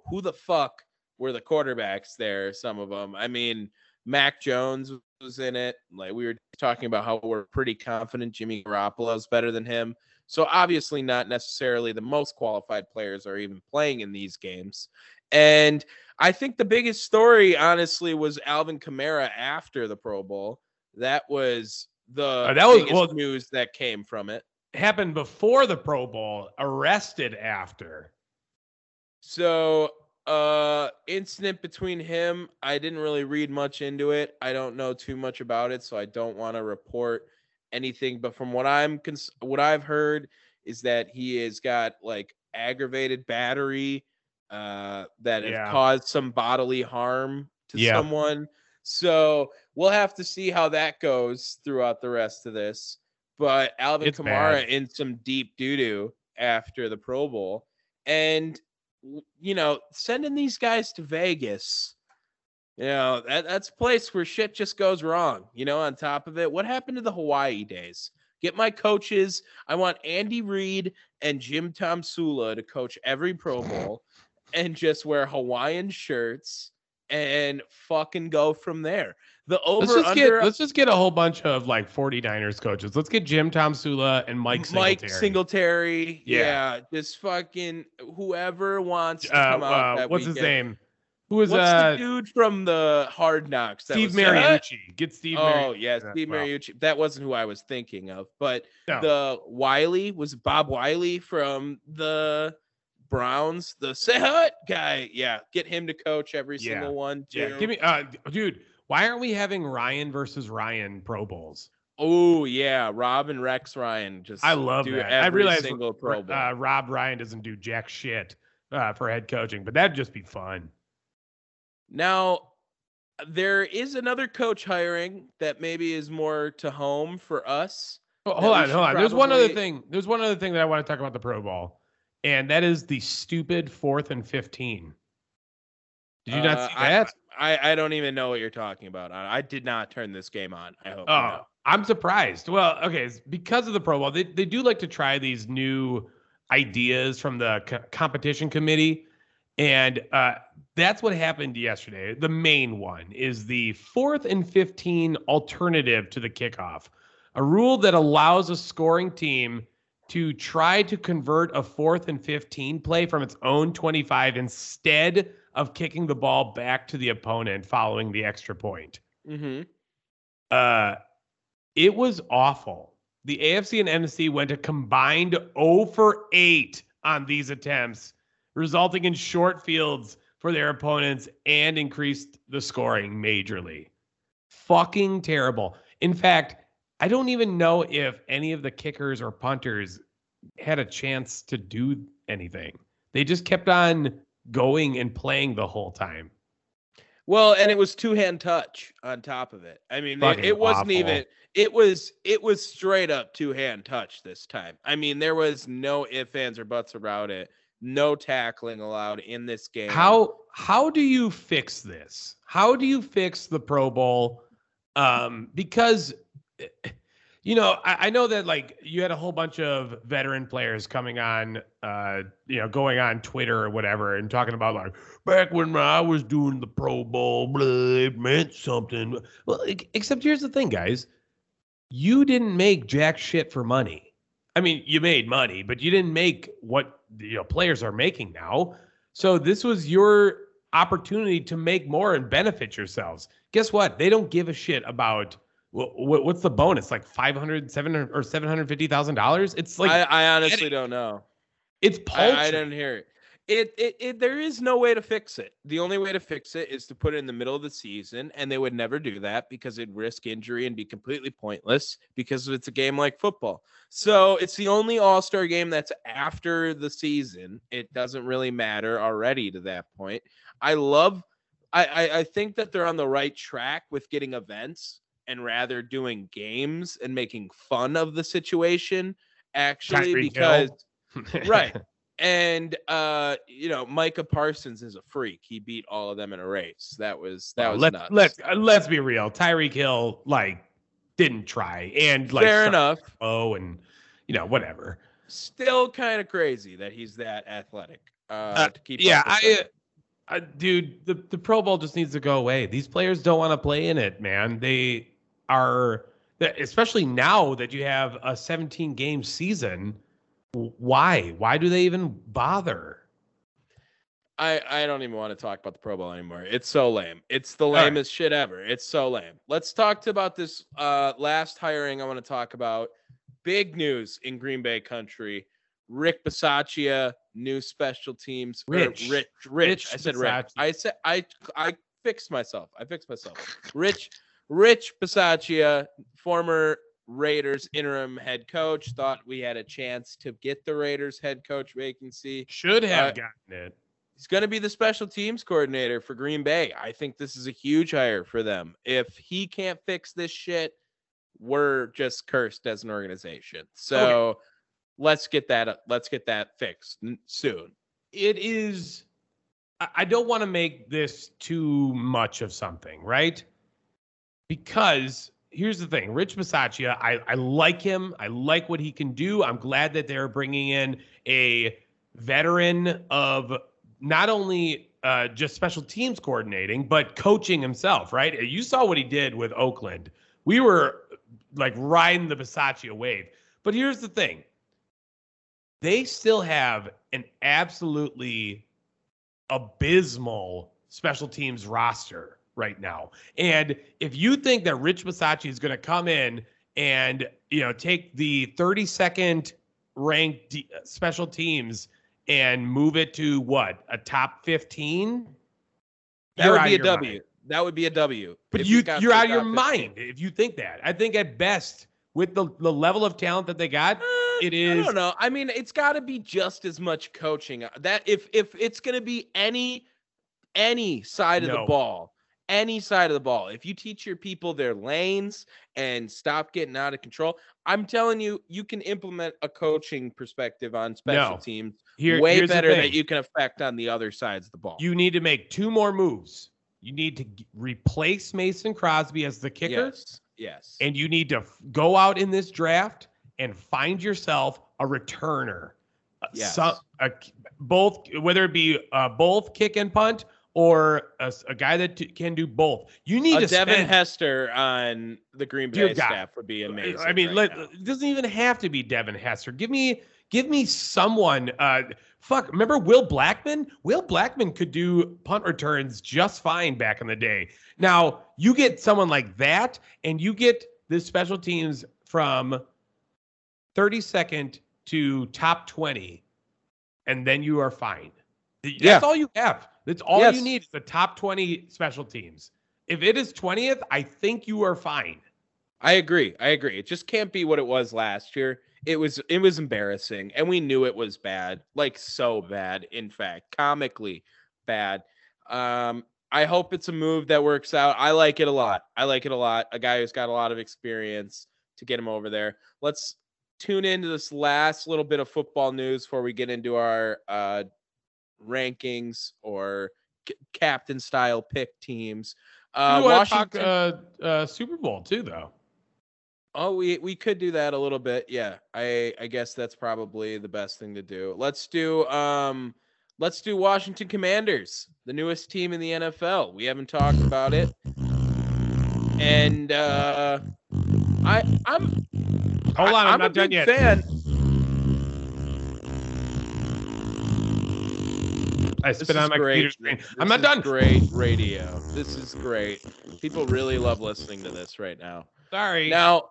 who the fuck were the quarterbacks there? Some of them. I mean, Mac Jones was in it. Like we were talking about how we're pretty confident Jimmy Garoppolo is better than him. So obviously not necessarily the most qualified players are even playing in these games. And I think the biggest story, honestly, was Alvin Kamara after the Pro Bowl. That was the Uh, that was- well- news that came from it. Happened before the Pro Bowl, arrested after. So, uh, incident between him, I didn't really read much into it. I don't know too much about it, so I don't want to report anything. But from what I'm cons- what I've heard is that he has got like aggravated battery, uh, that has caused some bodily harm to Yeah. someone. So we'll have to see how that goes throughout the rest of this. But Alvin It's Kamara bad. in some deep doo doo after the Pro Bowl, and you know, sending these guys to Vegas, you know, that, that's a place where shit just goes wrong. You know, on top of it, what happened to the Hawaii days? Get my coaches. I want Andy Reid and Jim Tomsula to coach every Pro Bowl and just wear Hawaiian shirts and fucking go from there. The over Let's just under get let's just get a whole bunch of like 49ers coaches. Let's get Jim Tomsula and Mike Singletary. Mike Singletary. Yeah. Yeah. just fucking whoever wants to Uh, out. uh, that what's his name? Who is What's uh the dude from the Hard Knocks? that Steve was- Mariucci? Get Steve. Oh Mariucci. yeah, Uh, Steve Mariucci. That wasn't who I was thinking of, but no. the Wiley was Bob Wiley from the Browns, the Sehut guy. Yeah, get him to coach every Yeah. single one. Too. yeah, give me uh dude, why aren't we having Ryan versus Ryan Pro Bowls? Oh yeah, Rob and Rex Ryan. Just I love do that. I realize single Pro Bowl. uh, Rob Ryan doesn't do jack shit uh, for head coaching, but that'd just be fun. Now, there is another coach hiring that maybe is more to home for us. Oh, hold on, hold on. There's one other thing. There's one other thing that I want to talk about the Pro Bowl, and that is the stupid fourth and fifteen. Did you not Uh, see I- that? I, I don't even know what you're talking about. I, I did not turn this game on. I hope. Oh, I'm surprised. Well, okay, it's because of the Pro Bowl, they they do like to try these new ideas from the co- competition committee, and uh, that's what happened yesterday. The main one is the fourth and fifteen alternative to the kickoff, a rule that allows a scoring team to try to convert a fourth and 15 play from its own 25 instead of kicking the ball back to the opponent following the extra point. Mhm. Uh, it was awful. The AFC and NFC went a combined 0 for 8 on these attempts, resulting in short fields for their opponents and increased the scoring majorly. Fucking terrible. In fact, I don't even know if any of the kickers or punters had a chance to do anything. They just kept on going and playing the whole time. Well, and it was two hand touch on top of it. I mean, it, it wasn't awful. even. It was it was straight up two hand touch this time. I mean, there was no ifs, ands, or buts about it. No tackling allowed in this game. How how do you fix this? How do you fix the Pro Bowl? Um, because you know, I, I know that like you had a whole bunch of veteran players coming on, uh, you know, going on Twitter or whatever and talking about like back when I was doing the Pro Bowl, blah, it meant something. Well, except here's the thing, guys, you didn't make jack shit for money. I mean, you made money, but you didn't make what you know players are making now. So this was your opportunity to make more and benefit yourselves. Guess what? They don't give a shit about what's the bonus? Like 500, 700 or $750,000? It's like I, I honestly don't know. it's paltry. I, I didn't hear it. It, it it there is no way to fix it. The only way to fix it is to put it in the middle of the season, and they would never do that because it'd risk injury and be completely pointless because it's a game like football. So it's the only All Star game that's after the season. It doesn't really matter already to that point. I love. I, I, I think that they're on the right track with getting events and rather doing games and making fun of the situation actually Tyreek because right and uh you know micah parsons is a freak he beat all of them in a race that was that Well, was let's nuts let's uh, let's be real. Tyreek Hill like didn't try and like fair enough Oh, and you know whatever. still kind of crazy that he's that athletic uh, Uh, to keep yeah, I, uh, dude, the the Pro Bowl just needs to go away. These players don't want to play in it, man. They are, especially now that you have a 17 game season. Why? Why do they even bother? I, I don't even want to talk about the Pro Bowl anymore. It's so lame. It's the right. lamest shit ever. It's so lame. Let's talk to about this uh last hiring I want to talk about. Big news in Green Bay country. Rick Bisaccia, new special teams. Rich. Rich, Rich. Rich I said Rick. I said I I fixed myself. I fixed myself. Rich Rich Bisaccia, former Raiders interim head coach, thought we had a chance to get the Raiders head coach vacancy. Should have Uh, gotten it. He's going to be the special teams coordinator for Green Bay. I think this is a huge hire for them. If he can't fix this shit, we're just cursed as an organization. So let's get that let's get that fixed soon. it is I don't want to make this too much of something, right? Because here's the thing, Rich Bisaccia, I, I like him. I like what he can do. I'm glad that they're bringing in a veteran of not only uh, just special teams coordinating, but coaching himself, right? You saw what he did with Oakland. We were like riding the Bisaccia wave. But here's the thing they still have an absolutely abysmal special teams roster right now. And if you think that Rich Bisaccia is going to come in and you know take the 32nd ranked D- special teams and move it to what a top 15, That would be a W. mind. That would be a W. But if you you're out of your 15. mind if you think that. I think at best with the the level of talent that they got, Uh, it I don't know. I mean, it's got to be just as much coaching. Uh, That if if it's going to be any any side of the ball, any side of the ball, if you teach your people their lanes and stop getting out of control, I'm telling you, you can implement a coaching perspective on special No. teams here, way better that you can affect on the other sides of the ball. You need to make two more moves. You need to replace Mason Crosby as the kicker, yes, yes, and you need to f- go out in this draft and find yourself a returner. Yes. a both, whether it be uh, both kick and punt or a guy that t- can do both. You need a Devin spend, Hester on the Green Dear Bay God. staff would be amazing. I mean, right let, it doesn't even have to be Devin Hester. Give me, give me someone. Uh, fuck, remember Will Blackmon? Will Blackmon could do punt returns just fine back in the day. Now you get someone like that, and you get the special teams from 32nd to top 20, and then you are fine. That's Yeah. all you have. That's all Yes. you need is the top 20 special teams. If it is 20th, I think you are fine. I agree. I agree. It just can't be what it was last year. It was it was embarrassing and we knew it was bad. Like so bad, in fact, comically bad. Um I hope it's a move that works out. I like it a lot. I like it a lot. A guy who's got a lot of experience to get him over there. Let's tune into this last little bit of football news before we get into our uh rankings or c- captain style pick teams. Uh want to Washington talk uh, uh, Super Bowl too, though. Oh, we we could do that a little bit. Yeah. I I guess that's probably the best thing to do. Let's do um let's do Washington Commanders, the newest team in the NFL. We haven't talked about it. And uh I I'm Hold on, I, I'm, am not a done big yet. fan. I spit on my great. computer screen. This I'm not done. Great radio. This is great. People really love listening to this right now. Sorry. Now,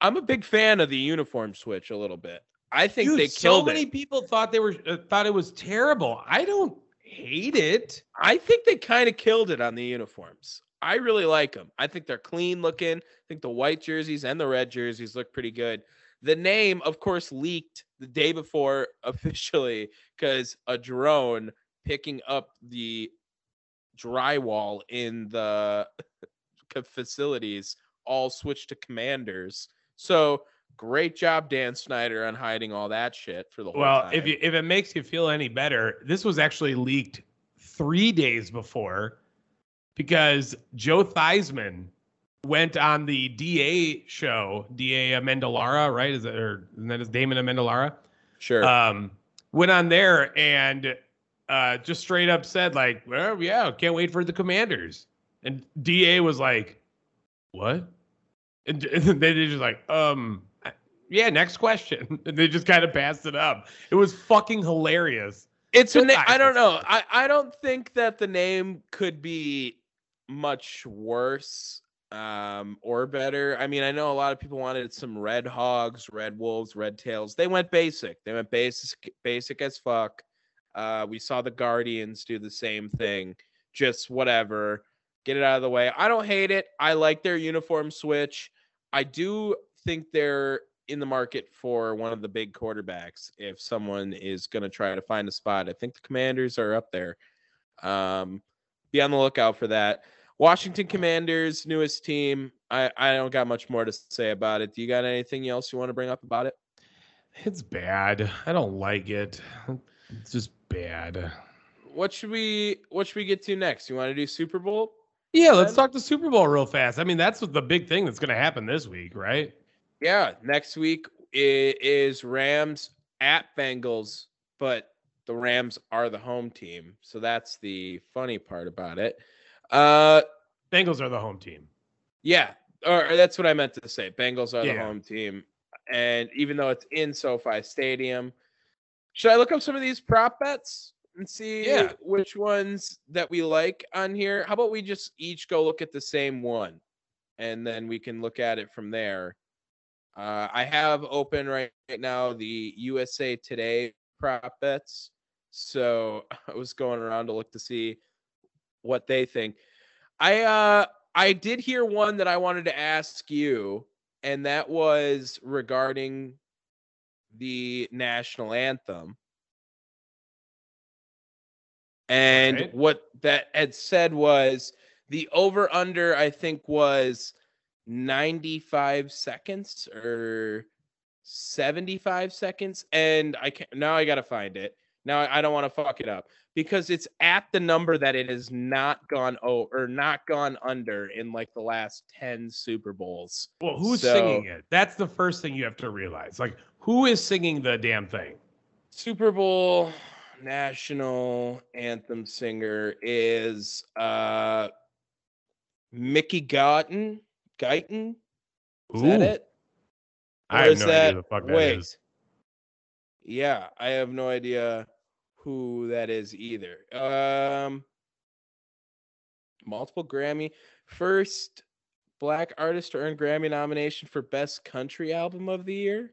I'm a big fan of the uniform switch a little bit. I think Dude, they killed it. so many it. people thought they were uh, thought it was terrible. I don't hate it. I think they kind of killed it on the uniforms. I really like them. I think they're clean looking. I think the white jerseys and the red jerseys look pretty good. The name, of course, leaked the day before officially because a drone picking up the drywall in the facilities all switched to commanders. So great job, Dan Snyder, on hiding all that shit for the whole Well, time. if you if it makes you feel any better, this was actually leaked three days before because Joe Theismann went on the DA show, DA Amendolara, right? Is it or isn't that his Damon Amendolara? sure. Um, went on there and uh, just straight up said like, "Well, yeah, can't wait for the Commanders." And Da was like, "What?" And, and they just like, "Um, yeah, next question." And they just kind of passed it up. It was fucking hilarious. It's a Still I don't know. I, I don't think that the name could be much worse um or better. I mean, I know a lot of people wanted some red hogs, red wolves, red tails. They went basic. They went basic basic as fuck. Uh we saw the Guardians do the same thing. Just whatever. Get it out of the way. I don't hate it. I like their uniform switch. I do think they're in the market for one of the big quarterbacks if someone is going to try to find a spot. I think the Commanders are up there. Um, be on the lookout for that. Washington Commanders, newest team. I, I don't got much more to say about it. Do you got anything else you want to bring up about it? It's bad. I don't like it. It's just bad. What should we what should we get to next? You want to do Super Bowl? Yeah, let's talk the Super Bowl real fast. I mean, that's the big thing that's going to happen this week, right? Yeah, next week is Rams at Bengals, but the Rams are the home team. So that's the funny part about it. Uh Bengals are the home team. Yeah, or, or that's what I meant to say. Bengals are the home team, and even though it's in SoFi Stadium, should I look up some of these prop bets and see Yeah. which ones that we like on here? How about we just each go look at the same one, and then we can look at it from there. Uh, I have open right, right now the USA Today prop bets, so I was going around to look to see what they think. I uh I did hear one that I wanted to ask you, and that was regarding the national anthem. And Right. what that had said was the over under, I think, was 95 seconds or 75 seconds. And I can't, now I gotta find it. Now I I don't want to fuck it up because it's at the number that it has not gone oh or not gone under in like the last 10 Super Bowls. Well, who's So- singing it? That's the first thing you have to realize. Like, who is singing the damn thing? Super Bowl national anthem singer is uh Mickey Guyton. Guyton? Is that Ooh, it? I Or have no that- idea the fuck that wait. is. Yeah, I have no idea who that is either. Um multiple Grammy first black artist to earn Grammy nomination for best country album of the year.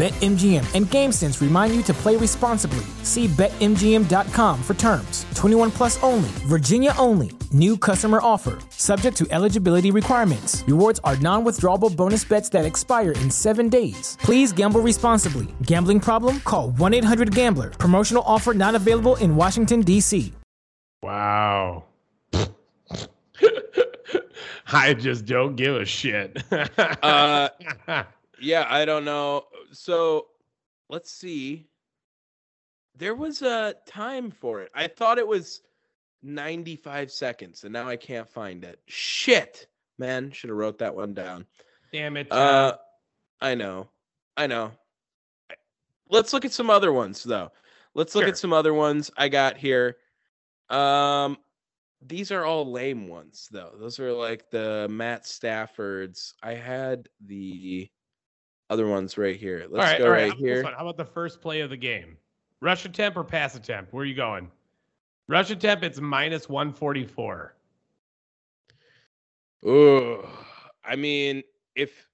BetMGM and GameSense remind you to play responsibly. See BetMGM.com for terms. 21 plus only, Virginia only. New customer offer. Subject to eligibility requirements. Rewards are non withdrawable bonus bets that expire in seven days. Please gamble responsibly. Gambling problem? Call 1 800 Gambler. Promotional offer not available in Washington, D.C. Wow. I just don't give a shit. Uh, Yeah, I don't know. So let's see. There was a time for it. I thought it was 95 seconds, and now I can't find it. Shit, man, should have wrote that one down. Damn it. Uh, I know, I know. Let's look at some other ones though. Let's look Sure. at some other ones I got here. Um, these are all lame ones though. Those are like the Matt Staffords. I had the other ones right here. Let's all right, go all right, right. how about this here. How about the first play of the game? Rush attempt or pass attempt? Where are you going? Rush attempt, it's minus 144. Oh, I mean, if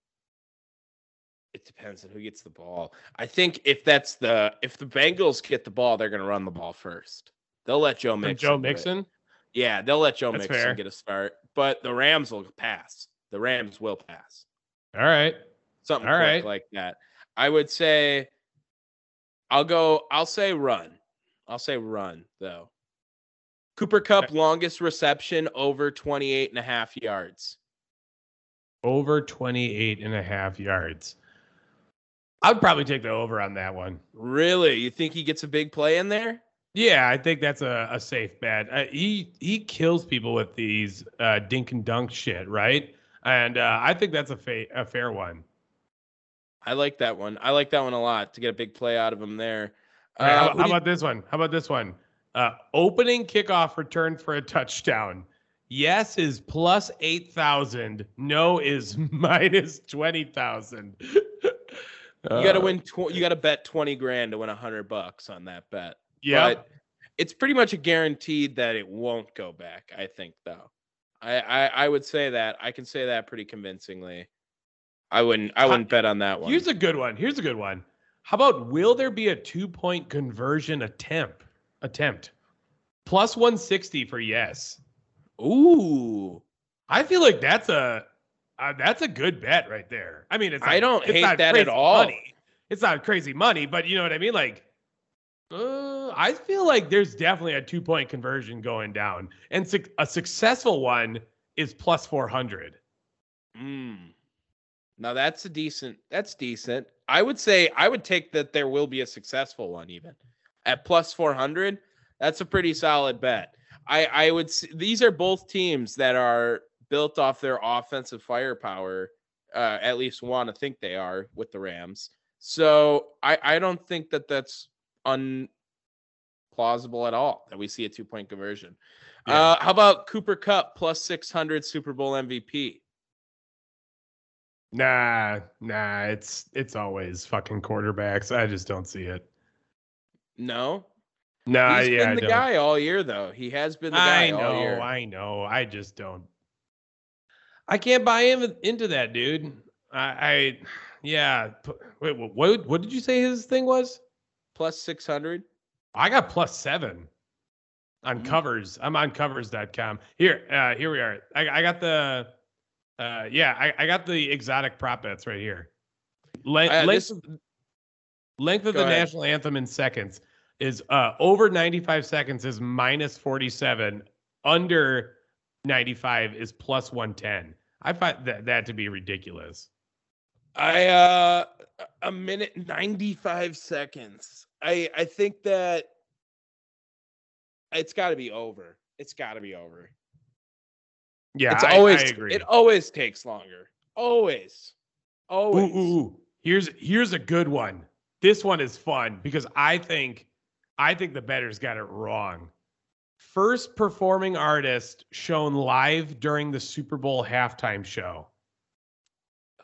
it depends on who gets the ball. I think if that's the if the Bengals get the ball, they're going to run the ball first. They'll let Joe Mixon. Joe. Mixon? Yeah, they'll let Joe That's Mixon fair. get a start, but the Rams will pass. The Rams will pass. All right. Something All quick right. like that. I would say I'll go I'll say run. I'll say run though. Cooper Kupp longest reception over 28 and a half yards. Over 28 and a half yards. I'd probably take the over on that one. Really? You think he gets a big play in there? Yeah, I think that's a, a safe bet. Uh, he he kills people with these uh, dink and dunk shit, right? And uh, I think that's a, fa- a fair one. I like that one. I like that one a lot to get a big play out of him there. All right, Uh, how, how do you- about this one? How about this one? Uh, opening kickoff return for a touchdown. Yes is plus 8,000. No is minus 20,000. you got to Uh, win. Tw- you got to bet twenty grand to win a hundred bucks on that bet. Yeah. It's pretty much a guaranteed that it won't go back. I think though. I, I I would say that. I can say that pretty convincingly. I wouldn't. I wouldn't bet on that one. Here's a good one. Here's a good one. How about will there be a two point conversion attempt? Attempt. Plus 160 for yes. Ooh. I feel like that's a uh, that's a good bet right there. I mean, it's I don't it's hate not that at crazy all. Money. It's not crazy money, but you know what I mean. Like, uh, I feel like there's definitely a two point conversion going down, and suc a successful one is plus 400. Mm. Now that's a decent. That's decent. I would say I would take that there will be a successful one even at plus four hundred. That's a pretty solid bet. I I would. s- These are both teams that are built off their offensive firepower. Uh, at least want to think they are with the Rams. So I I don't think that that's unplausible at all that we see a two point conversion. Yeah. Uh, how about Cooper Kupp plus six hundred Super Bowl MVP? Nah, nah, it's it's always fucking quarterbacks. I just don't see it. No, Nah, He's yeah, I been the guy all year, though. He has been the guy I all know, year. I know. I just don't. I can't buy in, into that, dude. I, I yeah. Wait, what? What did you say his thing was? Plus six hundred. I got plus seven on Mm. covers. I'm on covers.com. Here, uh, here we are. I, I got the, uh, yeah, I, I got the exotic prop bets right here. Length, Uh, length, this- of, length of the ahead. national anthem in seconds is uh, over 95 seconds is minus 47. Under 95 is plus 110. I find that, that to be ridiculous. I uh a minute ninety five seconds. I I think that it's got to be over. It's got to be over. Yeah, it's I, always I agree. it always takes longer. Always, Ooh, always. ooh, ooh. Here's here's a good one. This one is fun because I think I think the betters got it wrong. First performing artist shown live during the Super Bowl halftime show.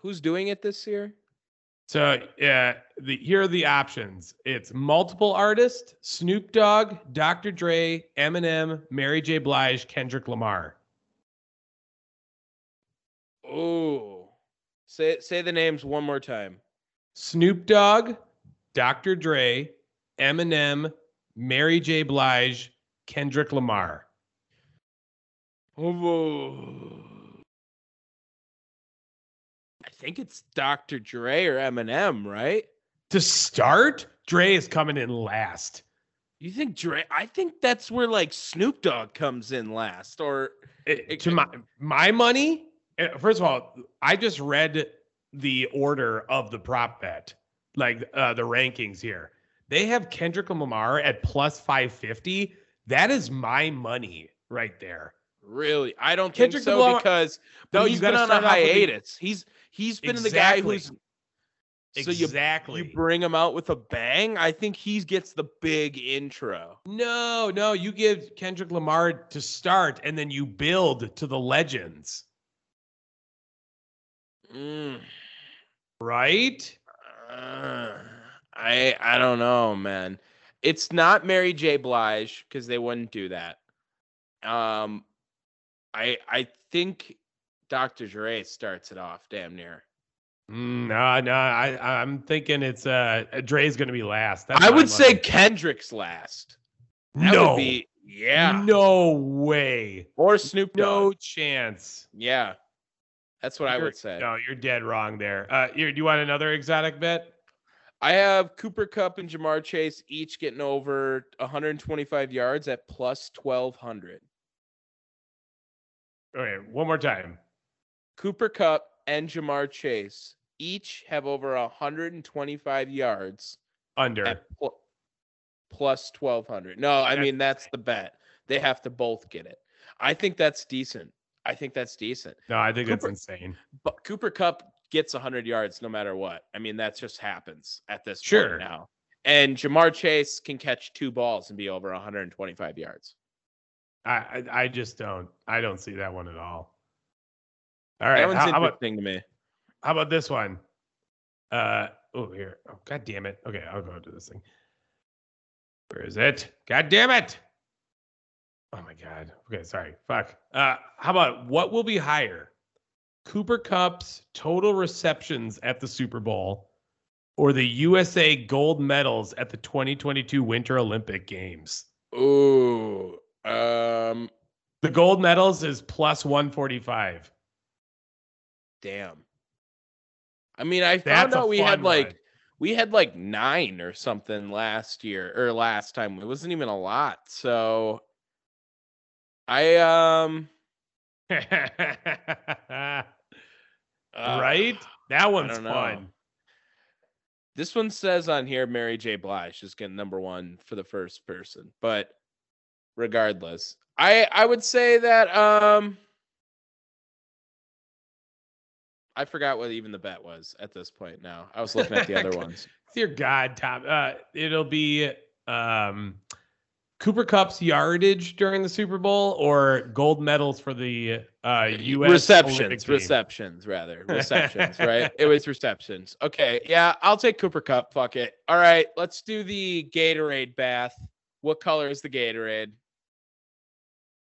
Who's doing it this year? So uh, the here are the options. It's multiple artists: Snoop Dogg, Dr. Dre, Eminem, Mary J. Blige, Kendrick Lamar. Oh, say say the names one more time. Snoop Dogg, Dr. Dre, Eminem, Mary J. Blige, Kendrick Lamar. Oh. I think it's Dr. Dre or Eminem, right? To start, Dre is coming in last. You think Dre? I think that's where like Snoop Dogg comes in last, or It- It- to my my money, first of all, I just read the order of the prop bet, like uh, the rankings here. They have Kendrick Lamar at plus 550. That is my money right there. Really, I don't Kendrick think so Lamar- because No, you he's been on a off the- hiatus. He's he's been the guy who's so you exactly. you bring him out with a bang. I think he gets the big intro. no, no, you give Kendrick Lamar to start and then you build to the legends, Mm, right? uh, I I don't know, man. It's not Mary J. Blige because they wouldn't do that. Um, I I think Dr. Dre starts it off damn near. Mm, No, no, I I'm thinking it's uh Dre's gonna be last. That's I would say. Kendrick's last. That no, would be yeah. no way, Or Snoop Dogg. no chance. Yeah. That's what I You're- would say. No, you're dead wrong there. Uh, you do you want another exotic bet? I have Cooper Kupp and Ja'Marr Chase each getting over 125 yards at plus 1200. Okay, one more time. Cooper Kupp and Ja'Marr Chase each have over 125 yards Under. at pl- plus 1200. No, I mean that's the bet. They have to both get it. I think that's decent. I think that's decent. No, I think that's insane. But Cooper Kupp gets 100 yards no matter what. I mean, that just happens at this Sure. point now. And Ja'Marr Chase can catch two balls and be over 125 yards. I, I I just don't. I don't see that one at all. All right, that one's How, how about interesting to me. how about this one? Uh oh here. Oh god damn it. Okay, I'll go to this thing. Where is it? God damn it. Oh my god. Okay, sorry. Fuck. Uh how about what will be higher? Cooper Kupp's total receptions at the Super Bowl or the USA gold medals at the 2022 Winter Olympic Games? Ooh. Um, The gold medals is plus 145. damn. I mean, I That's found out we had like one. we had like nine or something last year or last time. It wasn't even a lot. So I um uh, right? That one's fun. This one says on here Mary J. Blige is getting number one for the first person, but regardless, I I would say that um I forgot what even the bet was at this point. Now I was looking at the other ones. Dear God, Tom. Uh, it'll be um, Cooper Kupp's yardage during the Super Bowl or gold medals for the uh, U.S. Receptions, receptions, rather receptions, right? It was receptions. Okay, yeah, I'll take Cooper Kupp. Fuck it. All right, let's do the Gatorade bath. What color is the Gatorade?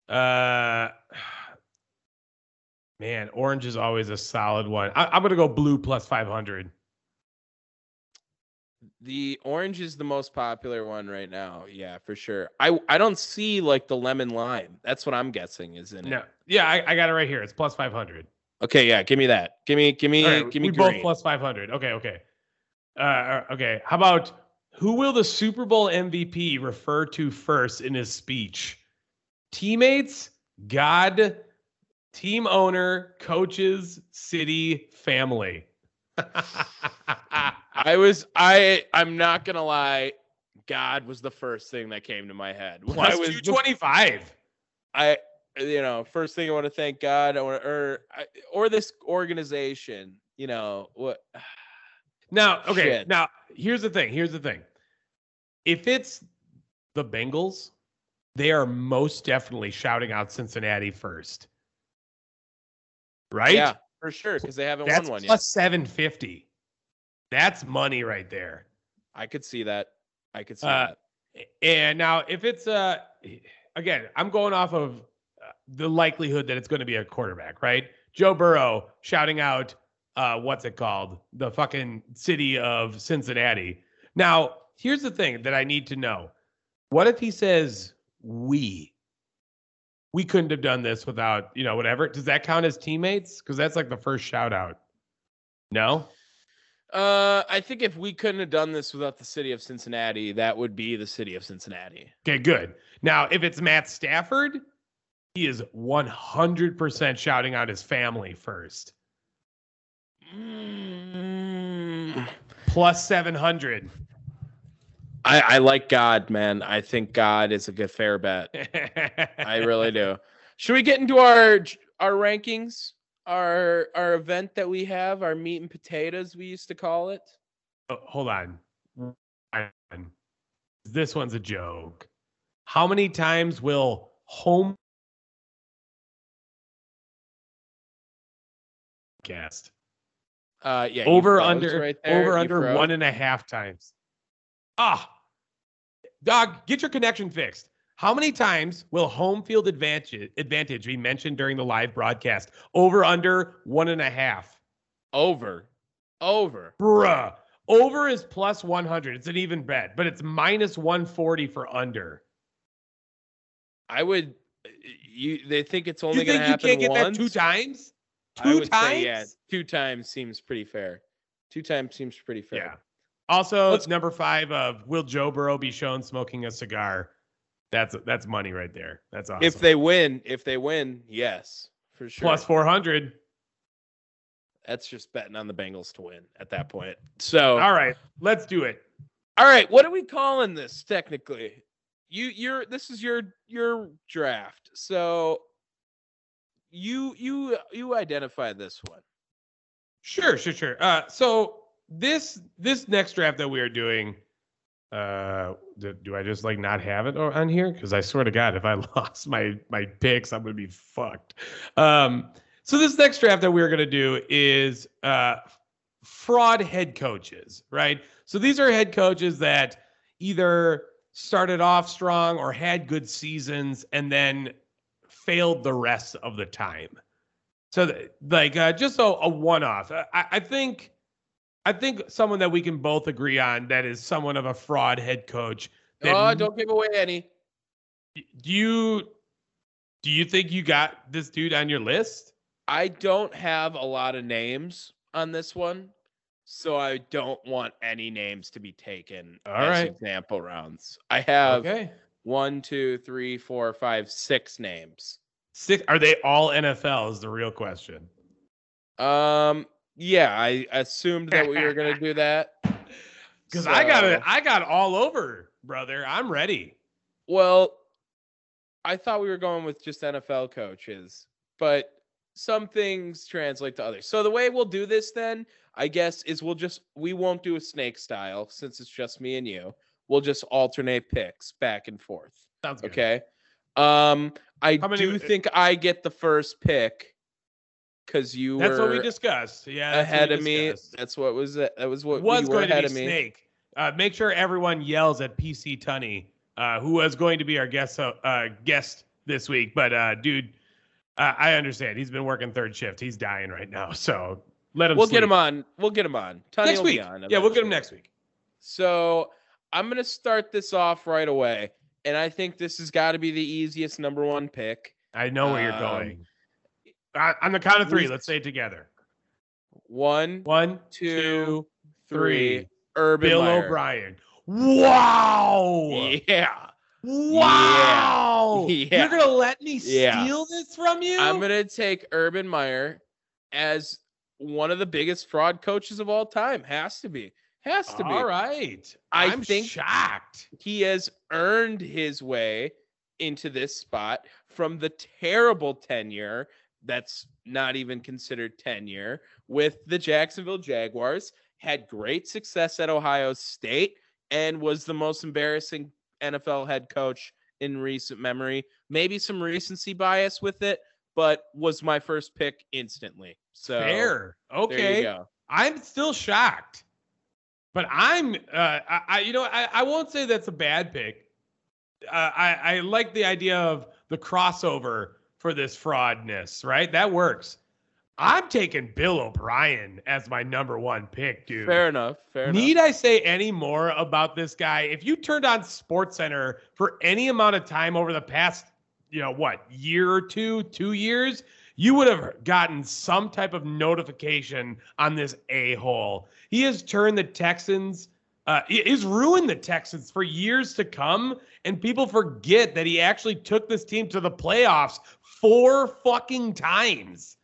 Uh, man, orange is always a solid one. I, I'm gonna go blue plus 500. The orange is the most popular one right now. Yeah, for sure. I I don't see like the lemon lime. That's what I'm guessing is in it. No, yeah, I, I got it right here. It's plus 500. Okay, yeah, give me that. Give me give me All right, give me we green. both plus 500. Okay, okay. Uh, okay. How about who will the Super Bowl MVP refer to first in his speech? Teammates, God, team owner, coaches, city, family. I was I I'm not gonna lie. God was the first thing that came to my head. When Plus I was 225. I you know first thing I want to thank God or or I- or this organization. You know what? Now, okay. Shit. Now, here's the thing. Here's the thing. If it's the Bengals, they are most definitely shouting out Cincinnati first. Right? Yeah, for sure because they haven't That's won one yet. plus 750. That's money right there. I could see that. I could see Uh, that. And now, if it's uh, again, I'm going off of uh, the likelihood that it's going to be a quarterback, right? Joe Burrow shouting out, uh, what's it called? The fucking city of Cincinnati. Now, here's the thing that I need to know. What if he says we? We couldn't have done this without, you know, whatever. Does that count as teammates? Because that's like the first shout out. No? Uh, I think if we couldn't have done this without the city of Cincinnati, that would be the city of Cincinnati. Okay, good. Now, if it's Matt Stafford, he is 100% shouting out his family first. Mm, Plus 700. I, I like God, man. I think God is a good fair bet. I really do. Should we get into our our rankings? Our our event that we have, our meat and potatoes, we used to call it. Oh, hold on. This one's a joke. How many times will home cast? Uh, yeah. over under right over You under froze. one and a half times. Ah, dog, get your connection fixed. How many times will home field advantage advantage be mentioned during the live broadcast? Over under one and a half. over, over. Bruh. Over is plus 100. It's an even bet, but it's minus 140 for under. I would. You they think it's only going to you happen can't get once? that two times? Two I would times? say yeah. Two times seems pretty fair. Two times seems pretty fair. Yeah. Also, Let's- number five of will Joe Burrow be shown smoking a cigar? That's that's money right there. That's awesome. If they win, if they win, yes, for sure. plus 400. That's just betting on the Bengals to win at that point. So, All right, let's do it. all right, what are we calling this technically? You you're this is your your draft. So you you you identify this one. Sure, sure, sure. Uh, so this this next draft that we are doing, uh, do, do I just like not have it on here? Because I swear to God, if I lost my my picks, I'm gonna be fucked. Um, so this next draft that we're gonna do is uh, fraud head coaches, right? So these are head coaches that either started off strong or had good seasons and then failed the rest of the time. So, th- like, uh, just a, a one-off. I, I think, I think someone that we can both agree on that is somewhat of a fraud head coach. That Oh, don't give away any. do you do you think you got this dude on your list? I don't have a lot of names on this one, so I don't want any names to be taken All as right. example rounds. I have Okay. one, two, three, four, five, six names. Six. Are they all NFL? Is the real question. Um, yeah, I assumed that we were gonna do that. Because I got it. I got all over, brother. I'm ready. Well, I thought we were going with just NFL coaches, but some things translate to others. So the way we'll do this then, I guess, is we'll just we won't do a snake style since it's just me and you. We'll just alternate picks back and forth. Sounds good. Okay. Um, I many- do think I get the first pick because you That's were what we discussed. Yeah. ahead of me. That's what was that was what was going to be of me. Snake. Uh, make sure everyone yells at PC Tunney, uh, who was going to be our guest uh, guest this week. But uh, dude, uh, I understand he's been working third shift. He's dying right now, so let him. We'll get him on. We'll get him on. Tony next will week. Be on Yeah, we'll get him next week. So I'm gonna start this off right away, and I think this has got to be the easiest number one pick. I know where you're Um, going. Uh, on the count of three, let's say it together. One, One, two, two, three. three. Urban Bill Meyer. O'Brien. Wow. Yeah, Wow. Yeah. You're gonna let me Yeah. steal this from you? I'm gonna take Urban Meyer as one of the biggest fraud coaches of all time. Has to be. Has to be. All right. I I'm think- shocked. he has earned his way into this spot from the terrible tenure that's not even considered tenure with the Jacksonville Jaguars, had great success at Ohio State, and was the most embarrassing NFL head coach in recent memory. Maybe some recency bias with it, but was my first pick instantly. So Fair. Okay. I'm still shocked. But I'm uh I, I you know I, I won't say that's a bad pick. Uh, I, I like the idea of the crossover for this fraudness, right? That works. I'm taking Bill O'Brien as my number one pick, dude. Fair enough. Fair enough. Need I say any more about this guy? If you turned on Sports Center for any amount of time over the past, you know, what, year or two, two years, you would have gotten some type of notification on this a hole. He has turned the Texans, uh, he has ruined the Texans for years to come, and people forget that he actually took this team to the playoffs four fucking times.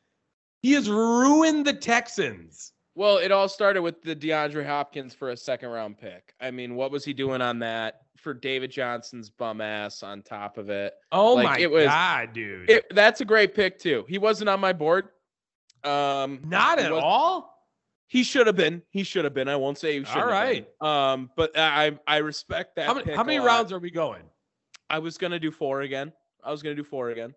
He has ruined the Texans. Well, it all started with the DeAndre Hopkins for a second round pick. I mean, what was he doing on that for David Johnson's bum ass on top of it? Oh Like, my it was- god, dude. it that's a great pick too. He wasn't on my board. Um Not at all. He should have been. He should have been. I won't say he should. All right. Um, but I I respect that. How many, pick how many rounds are we going? I was gonna do four again. I was gonna do four again.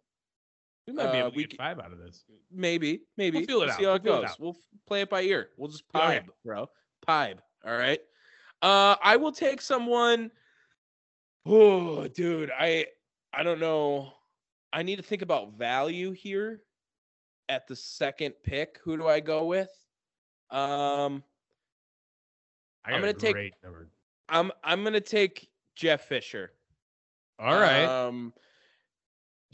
We might be Uh, able to we get five out of this. Maybe, maybe. it We'll out. See how We'll it it goes. We'll play it by ear. We'll just Okay. pipe, bro. Pipe. All right. Uh, I will take someone. Oh, dude, I I don't know. I need to think about value here at the second pick. Who do I go with? Um, I I'm gonna take- number. I'm I'm gonna take Jeff Fisher. All right. Um,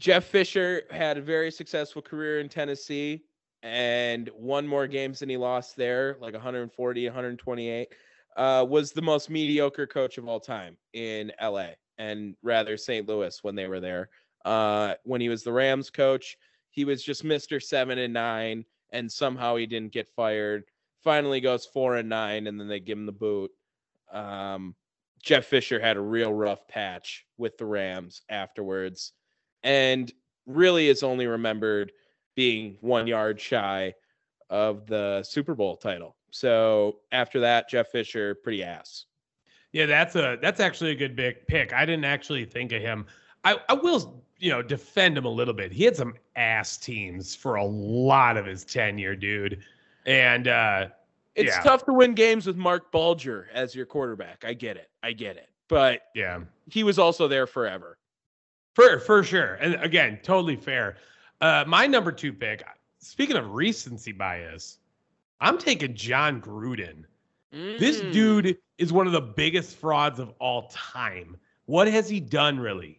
Jeff Fisher had a very successful career in Tennessee and won more games than he lost there, like 140, 128. Uh, was the most mediocre coach of all time in LA and rather St. Louis when they were there. Uh, when he was the Rams coach, he was just Mr. Seven and Nine, and somehow he didn't get fired. Finally goes four and nine, and then they give him the boot. Um, Jeff Fisher had a real rough patch with the Rams afterwards and really is only remembered being one yard shy of the Super Bowl title. So after that, Jeff Fisher, pretty ass. Yeah, that's a that's actually a good big pick. I didn't actually think of him. I, I will, you know, defend him a little bit. He had some ass teams for a lot of his tenure, dude. And uh It's Yeah. tough to win games with Marc Bulger as your quarterback. I get it. I get it. But yeah, he was also there forever. For for sure. And again, totally fair. Uh my number two pick, speaking of recency bias, I'm taking Jon Gruden. This Mm. dude is one of the biggest frauds of all time. What has he done really?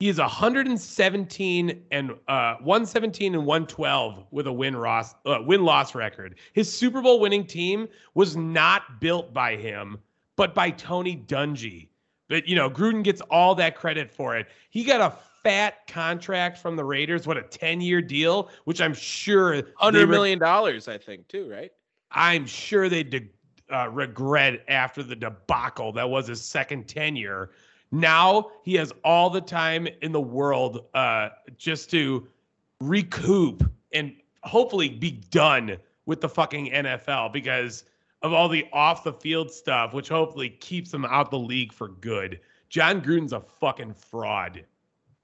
He is 117 and uh 117 and 112 with a win loss uh, win loss record. His Super Bowl winning team was not built by him, but by Tony Dungy. But you know, Gruden gets all that credit for it. He got a fat contract from the Raiders, what a 10-year deal, which I'm sure Hundred re- million dollars, I think, too, right? I'm sure they de- uh, regret after the debacle that was his second tenure. Now he has all the time in the world uh, just to recoup and hopefully be done with the fucking NFL because of all the off the field stuff, which hopefully keeps him out the league for good. Jon Gruden's a fucking fraud.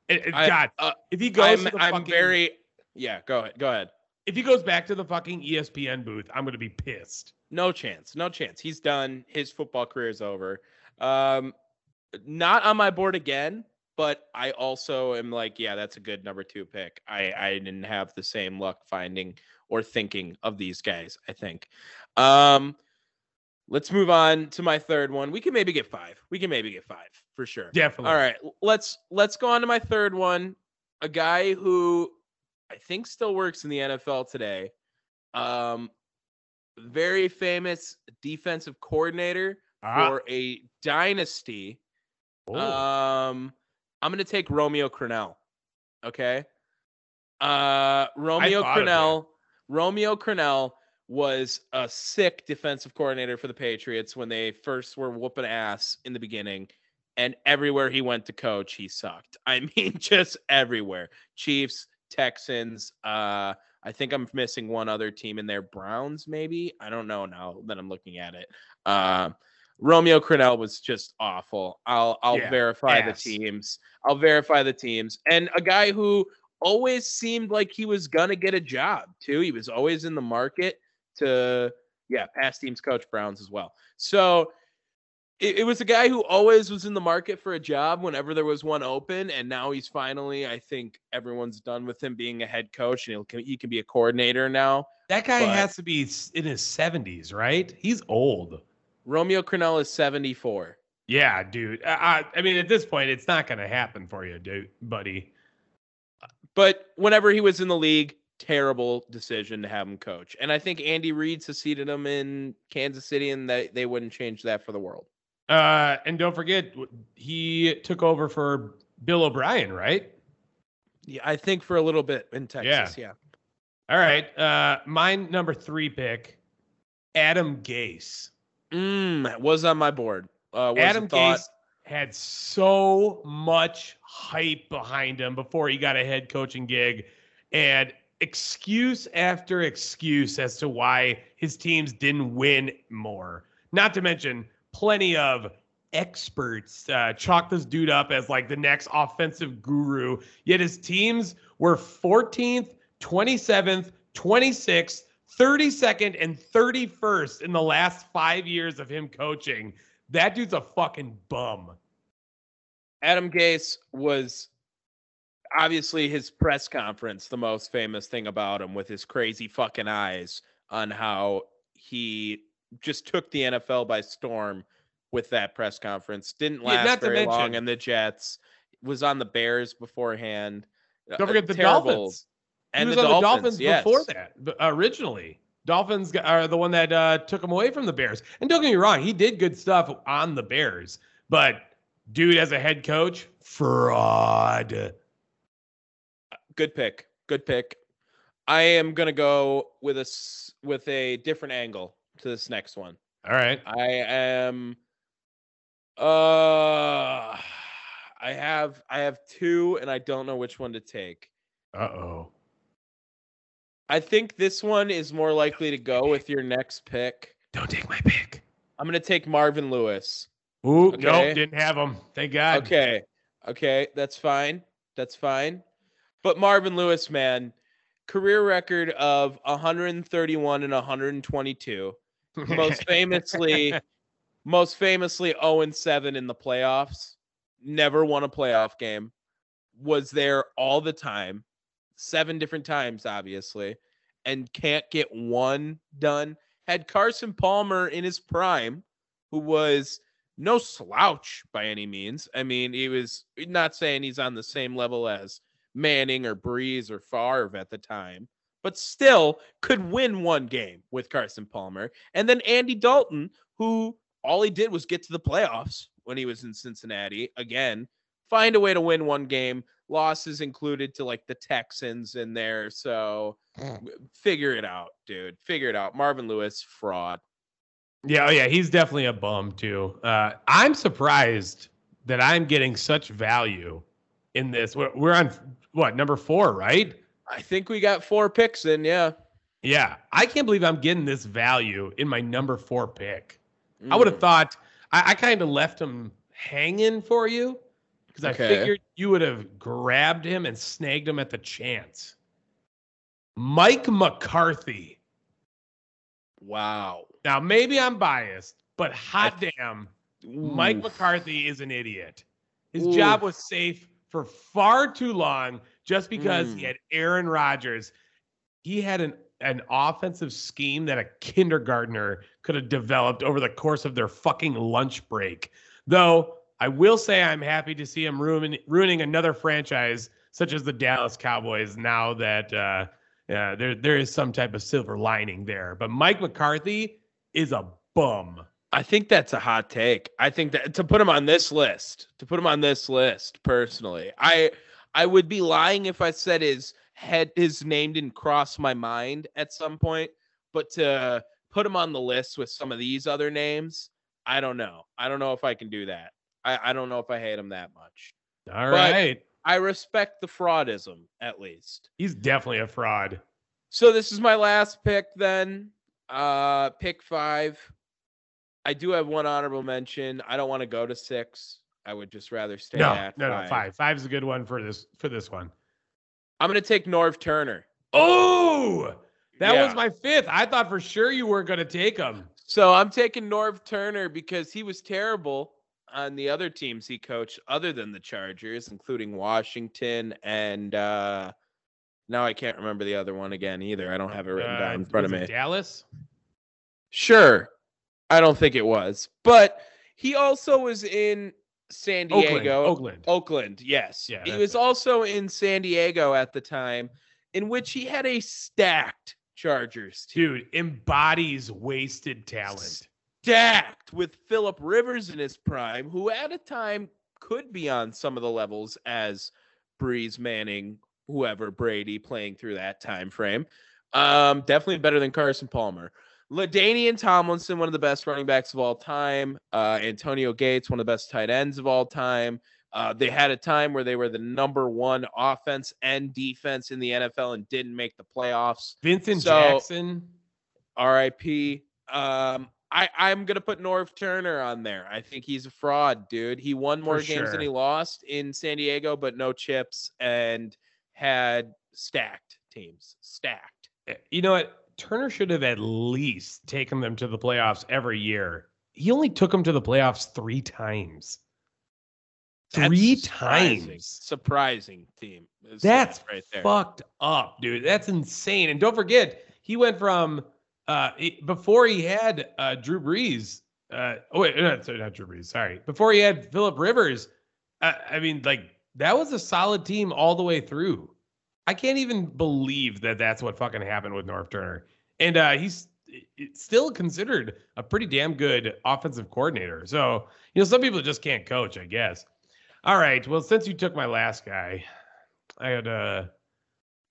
And- and I- God, uh, if he goes I'm, I'm fucking, very yeah. Go ahead. Go ahead. if he goes back to the fucking ESPN booth, I'm gonna be pissed. No chance. No chance. He's done. His football career is over. Um, not on my board again, but I also am like, yeah, that's a good number two pick. I I didn't have the same luck finding or thinking of these guys. I think. Um, let's move on to my third one. We can maybe get five. We can maybe get five for sure. Definitely. All right, let's let's go on to my third one. A guy who I think still works in the NFL today. Um, very famous defensive coordinator Ah. for a dynasty. Oh. Um, I'm gonna take Romeo Crennel. Okay. Uh, Romeo thought of him. Crennel. Romeo Crennel was a sick defensive coordinator for the Patriots when they first were whooping ass in the beginning. And everywhere he went to coach, he sucked. I mean, just everywhere. Chiefs, Texans. Uh, I think I'm missing one other team in there. Browns, maybe. I don't know now that I'm looking at it. Uh, Romeo Crennel was just awful. I'll I'll Yeah, verify ass. the teams. I'll verify the teams. And a guy who always seemed like he was gonna get a job too. He was always in the market to yeah, past teams coach Browns as well. So it, it was a guy who always was in the market for a job whenever there was one open, and now he's finally. I think everyone's done with him being a head coach, and he'll, he can be a coordinator now. That guy But- has to be in his 70s, right? He's old. Romeo Crennel is seventy four. Yeah, dude. I I mean, at this point, it's not going to happen for you, dude, buddy. But whenever he was in the league, terrible decision to have him coach. And I think Andy Reid succeeded him in Kansas City, and they, they wouldn't change that for the world. Uh, and don't forget, he took over for Bill O'Brien, right? Yeah, I think for a little bit in Texas. Yeah. All right. Uh, my number three pick Adam Gase. Mm, was on my board. Uh, Adam. Gase had so much hype behind him before he got a head coaching gig, and excuse after excuse as to why his teams didn't win more. Not to mention plenty of experts uh, chalk this dude up as like the next offensive guru. Yet his teams were 14th, 27th, 26th, 32nd, and 31st in the last five years of him coaching. That dude's a fucking bum. Adam Gase was obviously his press conference, the most famous thing about him with his crazy fucking eyes on how he just took the NFL by storm with that press conference. Didn't Yeah, last not to very long mention- in the Jets. Was on the Bears beforehand. Don't forget the terrible. Dolphins. And he was the on Dolphins, the Dolphins yes. before that, originally. Dolphins are the one that uh, took him away from the Bears. And don't get me wrong, he did good stuff on the Bears, but dude, as a head coach, fraud. Good pick. Good pick. I am gonna go with a with a different angle to this next one. All right. I am uh I have I have two and I don't know which one to take. Uh oh. I think this one is more likely to go with your next pick. Don't take my pick. I'm going to take Marvin Lewis. Ooh, Okay. nope, didn't have him. Thank God. Okay. Okay, that's fine. That's fine. But Marvin Lewis, man, career record of 131 and 122. Most famously most famously 0 and 7 in the playoffs. Never won a playoff game. Was there all the time, seven different times, obviously, and can't get one done. Had Carson Palmer in his prime, who was no slouch by any means. I mean, he was not saying he's on the same level as Manning or Brees or Favre at the time, but still could win one game with Carson Palmer. And then Andy Dalton, who all he did was get to the playoffs when he was in Cincinnati. Again, find a way to win one game. Losses included to like the Texans in there. So figure it out, dude. Figure it out. Marvin Lewis, fraud. Yeah, oh yeah, he's definitely a bum too. Uh, I'm surprised that I'm getting such value in this. We're, we're on what number four, right? I think we got four picks in. Yeah. Yeah, I can't believe I'm getting this value in my number four pick. I would have Mm. thought I, I kind of left him hanging for you because I figured you would have grabbed him and snagged him at the chance. Mike McCarthy. Wow. Now maybe I'm biased, but hot damn, Mike McCarthy is an idiot. His job was safe for far too long just because he Mm. had Aaron Rodgers. He had an, an offensive scheme that a kindergartner could have developed over the course of their fucking lunch break. Though I will say I'm happy to see him ruin, ruining another franchise such as the Dallas Cowboys now that uh, uh, there there is some type of silver lining there. But Mike McCarthy is a bum. I think that's a hot take. I think that to put him on this list, to put him on this list personally, I I would be lying if I said his head his name didn't cross my mind at some point, but to put him on the list with some of these other names, I don't know. I don't know if I can do that. I, I don't know if I hate him that much. All But- right. I respect the fraudism at least. He's definitely a fraud. So this is my last pick then. Uh pick 5. I do have one honorable mention. I don't want to go to 6. I would just rather stay No, at no, five. no, five. Five's a good one for this for this one. I'm going to take Norv Turner. Oh, that Yeah. was my fifth. I thought for sure you weren't going to take him. So I'm taking Norv Turner because he was terrible on the other teams he coached other than the Chargers, including Washington and uh now I can't remember the other one again either. I don't have it written Uh, down in front of me. Dallas. Sure. I don't think it was. But he also was in San Diego. Oakland. Oakland, yes. Yeah, he was it. also in San Diego at the time, in which he had a stacked Chargers team. Dude embodies wasted talent. Stacked with Philip Rivers in his prime, who at a time could be on some of the levels as Brees Manning, whoever Brady playing through that time frame. Um, definitely better than Carson Palmer. LaDainian Tomlinson, one of the best running backs of all time. Uh, Antonio Gates, one of the best tight ends of all time. Uh, they had a time where they were the number one offense and defense in the NFL and didn't make the playoffs. Vincent So- Jackson. RIP. Um, I, I'm gonna put Norv Turner on there. I think he's a fraud, dude. He won more games sure. than he lost in San Diego, but no chips and had stacked teams. Stacked. Eh, You know what? Turner should have at least taken them to the playoffs every year. He only took them to the playoffs three times. That's Three surprising. times. Surprising team. That's right there. fucked up, dude. That's insane. And don't forget, he went from uh before he had uh Drew Brees. Uh oh wait, no, sorry, not Drew Brees. Sorry, before he had Philip Rivers. Uh, I mean, like that was a solid team all the way through. I can't even believe that that's what fucking happened with Norv Turner. And uh he's still considered a pretty damn good offensive coordinator. So you know, some people just can't coach, I guess. All right. Well, since you took my last guy, I had to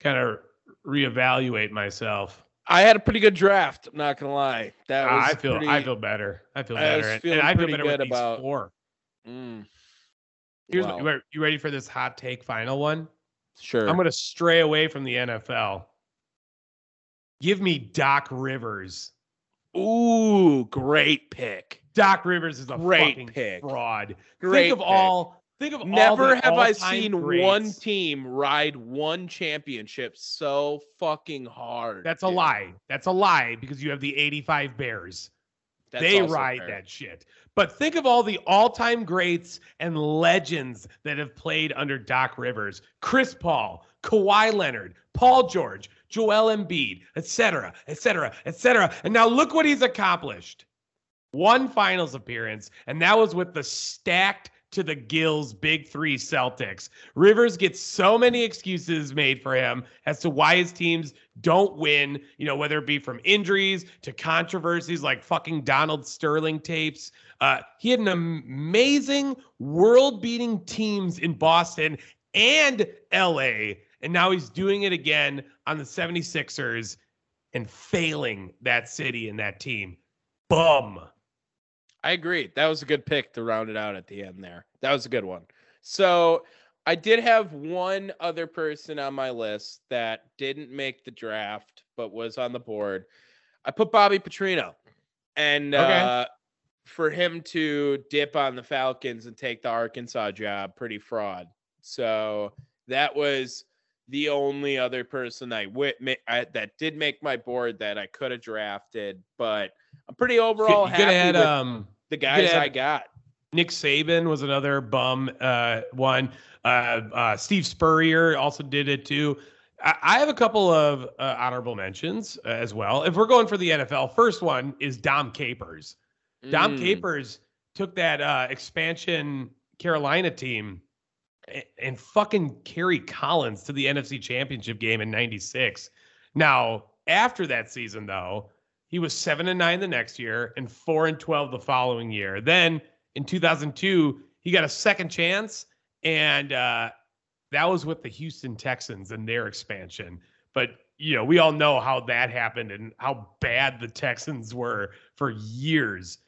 kind of reevaluate myself. I had a pretty good draft. I'm not gonna lie. That was I feel I feel better. I feel I better. and- and I feel pretty better good with these about- four. Mm, Here's Wow. you ready for this hot take final one? Sure. I'm going to stray away from the NFL. Give me Doc Rivers. Ooh, great pick. Doc Rivers is a Great fucking pick. fraud. Great think of pick. all think of all Never have I seen one team ride one championship so fucking hard. That's a lie. That's a lie because you have the 85 Bears. That's they ride fair. that shit. But think of all the all-time greats and legends that have played under Doc Rivers: Chris Paul, Kawhi Leonard, Paul George, Joel Embiid, etc., etc., etc. And now look what he's accomplished: one Finals appearance, and that was with the stacked to the gills Big Three Celtics. Rivers gets so many excuses made for him as to why his teams don't win, you know, whether it be from injuries to controversies like fucking Donald Sterling tapes. Uh, he had an amazing world beating teams in Boston and LA. And now he's doing it again on the 76ers and failing that city and that team. Bum. I agree. That was a good pick to round it out at the end there. That was a good one. So I did have one other person on my list that didn't make the draft but was on the board. I put Bobby Petrino. And Okay. uh, for him to dip on the Falcons and take the Arkansas job, pretty fraud. So that was the only other person I, wit- I that did make my board that I could have drafted, but I'm pretty overall you happy with um, the guys had- I got. Nick Saban was another bum uh, one. Uh, uh, Steve Spurrier also did it too. I, I have a couple of uh, honorable mentions uh, as well. If we're going for the NFL, first one is Dom Capers. Dom Mm, Capers took that uh, expansion Carolina team and, and fucking Kerry Collins to the NFC Championship game in 96. Now, after that season, though, he was 7 and 9 the next year and 4 and 12 the following year. Then in 2002, he got a second chance, and uh, that was with the Houston Texans and their expansion. But you know, we all know how that happened and how bad the Texans were for years.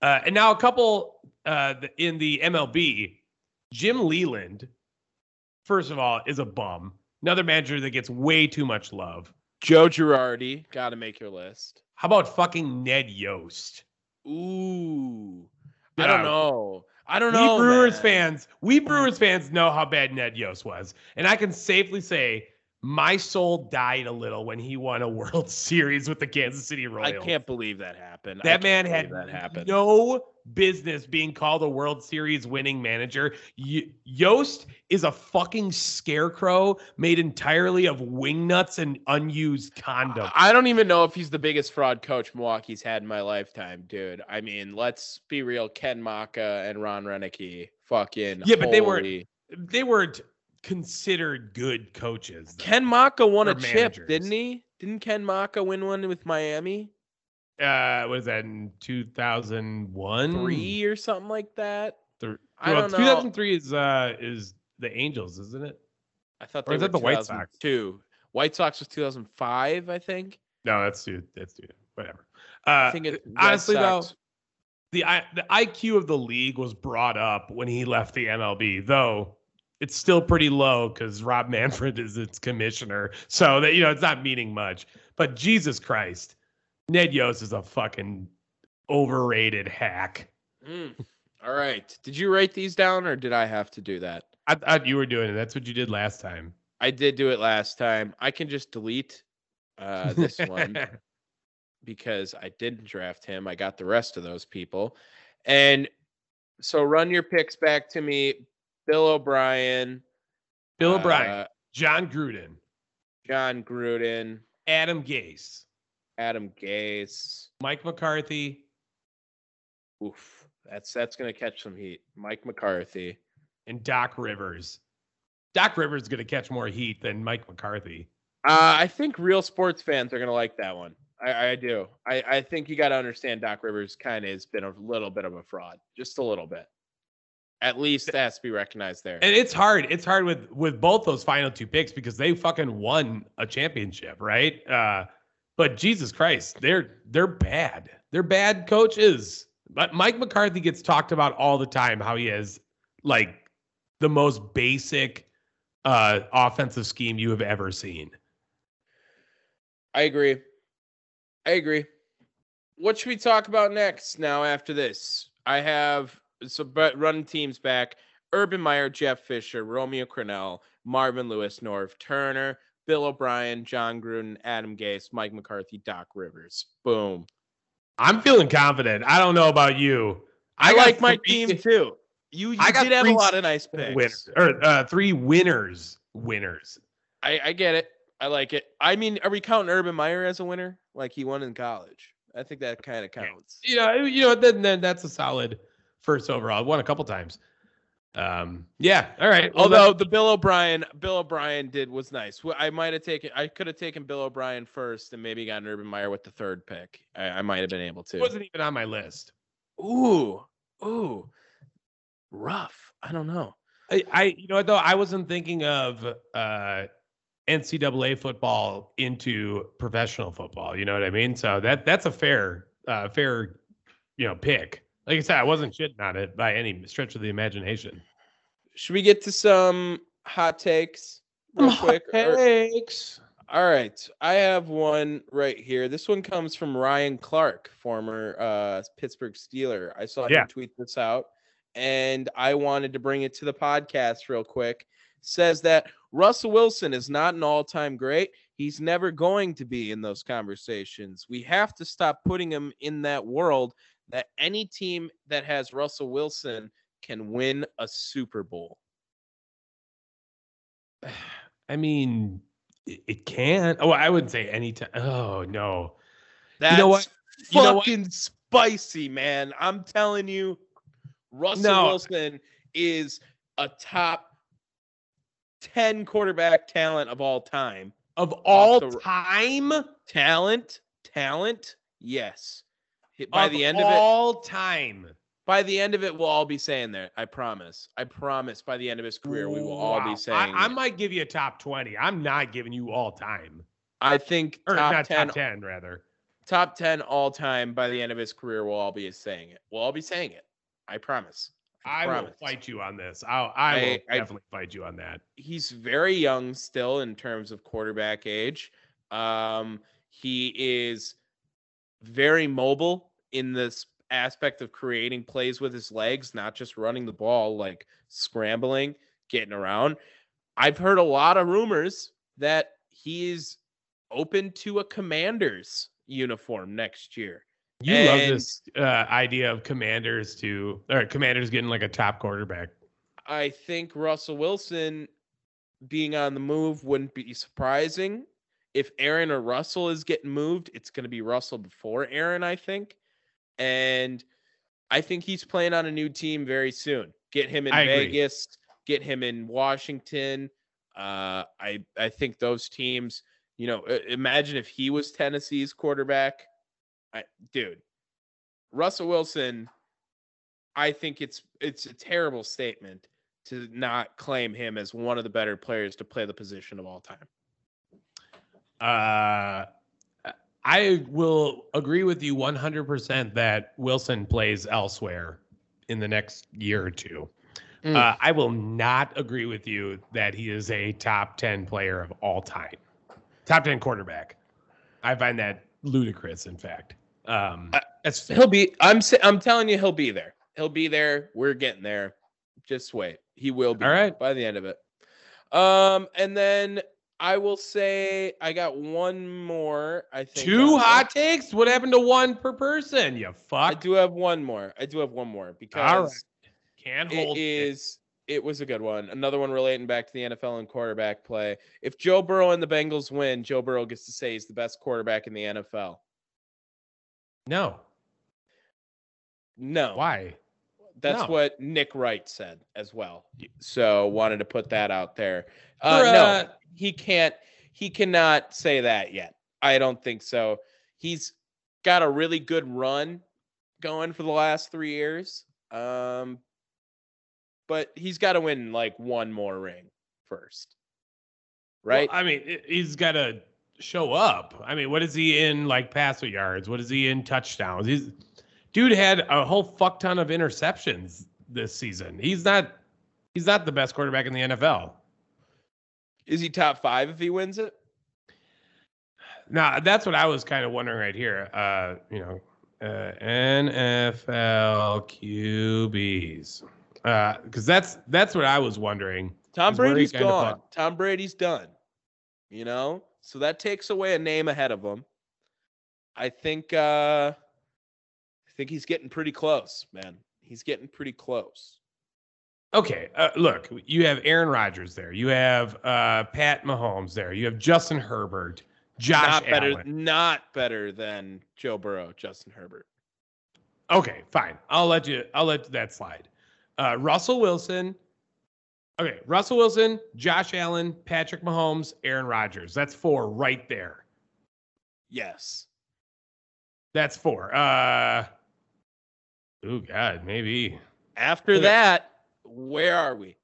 Uh, and now a couple uh, in the MLB, Jim Leyland, first of all, is a bum. Another manager that gets way too much love. Joe Girardi, got to make your list. How about fucking Ned Yost? Ooh, I don't know. I don't we know. Brewers man. fans, we Brewers fans know how bad Ned Yost was, and I can safely say my soul died a little when he won a World Series with the Kansas City Royals. I can't believe that happened. That man had that happened. no business being called a World Series winning manager. Y- Yost is a fucking scarecrow made entirely of wingnuts and unused condom. I don't even know if he's the biggest fraud coach Milwaukee's had in my lifetime, dude. I mean, let's be real. Ken Macha and Ron Roenicke, fucking Yeah, but they weren't- They weren't considered good coaches. though. Ken Macha won a Or chip, didn't he? Didn't Ken Macha win one with Miami? Uh, was that in 2001? Three or something like that. Th- I well, don't know. 2003 is uh is the Angels, isn't it? I thought Or they is were that the White Sox? Two. White Sox was 2005, I think. No, that's dude. That's dude. Whatever. Uh, I think it Red honestly though, the I, the IQ of the league was brought up when he left the MLB, though it's still pretty low because Rob Manfred is its commissioner. So that you know it's not meaning much. But Jesus Christ, Ned Yost is a fucking overrated hack. Mm. All right. Did you write these down or did I have to do that? I thought you were doing it. That's what you did last time. I did do it last time. I can just delete uh, this one because I didn't draft him. I got the rest of those people. And so run your picks back to me. Bill O'Brien, Bill O'Brien, uh, Jon Gruden, Jon Gruden, Adam Gase, Adam Gase. Mike McCarthy, Oof. That's that's gonna catch some heat. Mike McCarthy. and Doc Rivers. Doc Rivers is going to catch more heat than Mike McCarthy. Uh, I think real sports fans are gonna like that one. I, I do. I, I think you got to understand Doc Rivers kind of has been a little bit of a fraud, just a little bit. At least that has to be recognized there. And it's hard. It's hard with with both those final two picks because they fucking won a championship, right? Uh, but Jesus Christ, they're they're bad. They're bad coaches. But Mike McCarthy gets talked about all the time how he has like the most basic uh offensive scheme you have ever seen. I agree. I agree. What should we talk about next now after this? I have so but running teams back. Urban Meyer, Jeff Fisher, Romeo Crennel, Marvin Lewis, Norv Turner, Bill O'Brien, Jon Gruden, Adam Gase, Mike McCarthy, Doc Rivers. Boom. I'm feeling confident. I don't know about you. I, got like my team too. You, you I did have a lot of nice picks. winners or uh, three winners. Winners. I, I get it. I like it. I mean, are we counting Urban Meyer as a winner? Like he won in college. I think that kind of counts. you know, you know, then, then that's a solid first overall. Won a couple times. Um, yeah. All right. Although the Bill O'Brien, Bill O'Brien did was nice. I might have taken, I could have taken Bill O'Brien first and maybe gotten Urban Meyer with the third pick. I, I might have been able to. wasn't even on my list. Ooh, ooh, rough. I don't know. I, I, you know what though, I wasn't thinking of uh, NCAA football into professional football. You know what I mean? So that that's a fair, uh, fair, you know, pick. Like I said, I wasn't shitting on it by any stretch of the imagination. Should we get to some hot takes real quick? or- Takes. All right. I have one right here. This one comes from Ryan Clark, former uh, Pittsburgh Steeler. I saw Yeah. him tweet this out and I wanted to bring it to the podcast real quick. Says that Russell Wilson is not an all time great. He's never going to be in those conversations. We have to stop putting him in that world that any team that has Russell Wilson can win a Super Bowl. I mean, it, it can. Oh, I wouldn't say anytime. Oh no. That's You know what? You know what? fucking spicy, man. I'm telling you, Russell No. Wilson is a top 10 quarterback talent of all time. Of all the- time, Talent, talent, yes. By of the end of it, all time. by the end of it, we'll all be saying that. I promise. I promise. By the end of his career, we will all Wow. be saying. I, I might give you a top twenty. I'm not giving you all time, I think or top not 10, top ten rather. top 10 all time by the end of his career, we'll all be saying it. We'll all be saying it. I promise. I will promise. fight you on this. I'll, I will I- I- definitely fight you on that. he's very young still in terms of quarterback age. Um, he is very mobile in this aspect of creating plays with his legs, not just running the ball, like scrambling, getting around. I've heard a lot of rumors that he's open to a commander's uniform next year. You love this uh, idea of commanders to or commanders getting like a top quarterback. I think Russell Wilson being on the move wouldn't be surprising. If Aaron or Russell is getting moved, it's going to be Russell before Aaron, I think. And I think he's playing on a new team very soon. Get him in I agree. Vegas, get him in Washington. Uh, I I think those teams, you know, imagine if he was Tennessee's quarterback. I, dude, Russell Wilson I think it's it's a terrible statement to not claim him as one of the better players to play the position of all time. Uh, I will agree with you 100% that Wilson plays elsewhere in the next year or two. Mm. Uh, I will not agree with you that he is a top 10 player of all time, top 10 quarterback. I find that ludicrous, in fact. Um, Uh, He'll be. I'm. I'm telling you, he'll be there. He'll be there. We're getting there. Just wait. He will be. All right. By the end of it. Um, and then I will say I got one more. I think two there. hot takes. What happened to one per person? You fuck. I do have one more. I do have one more because Can't hold it. is. It was a good one. Another one relating back to the NFL and quarterback play. If Joe Burrow and the Bengals win, Joe Burrow gets to say he's the best quarterback in the NFL. No. No. Why? That's No. what Nick Wright said as well. So wanted to put that out there. For, Uh, uh, no, he can't. He cannot say that yet. I don't think so. He's got a really good run going for the last three years. Um, but he's got to win like one more ring first, right? Well, I mean, he's got to show up. I mean, what is he in like passer yards? What is he in touchdowns? He's dude had a whole fuck ton of interceptions this season. He's not he's not the best quarterback in the NFL. Is he top five if he wins it? Now, that's what I was kind of wondering right here. Uh, you know, uh, NFL QBs. Uh, because that's that's what I was wondering. Tom Brady's he Brady's kinda gone. Tom Brady's done. You know, so that takes away a name ahead of him. I think. uh think he's getting pretty close, man. He's getting pretty close. Okay, uh, look, you have Aaron Rodgers there. You have uh, Pat Mahomes there. You have Justin Herbert, Josh not better. Allen. Not better than Joe Burrow, Justin Herbert. Okay, fine. I'll let you. I'll let that slide. Uh, Russell Wilson. Okay, Russell Wilson, Josh Allen, Patrick Mahomes, Aaron Rodgers. That's four right there. Yes. That's four. Uh, oh God, maybe. After Okay. that, where are we?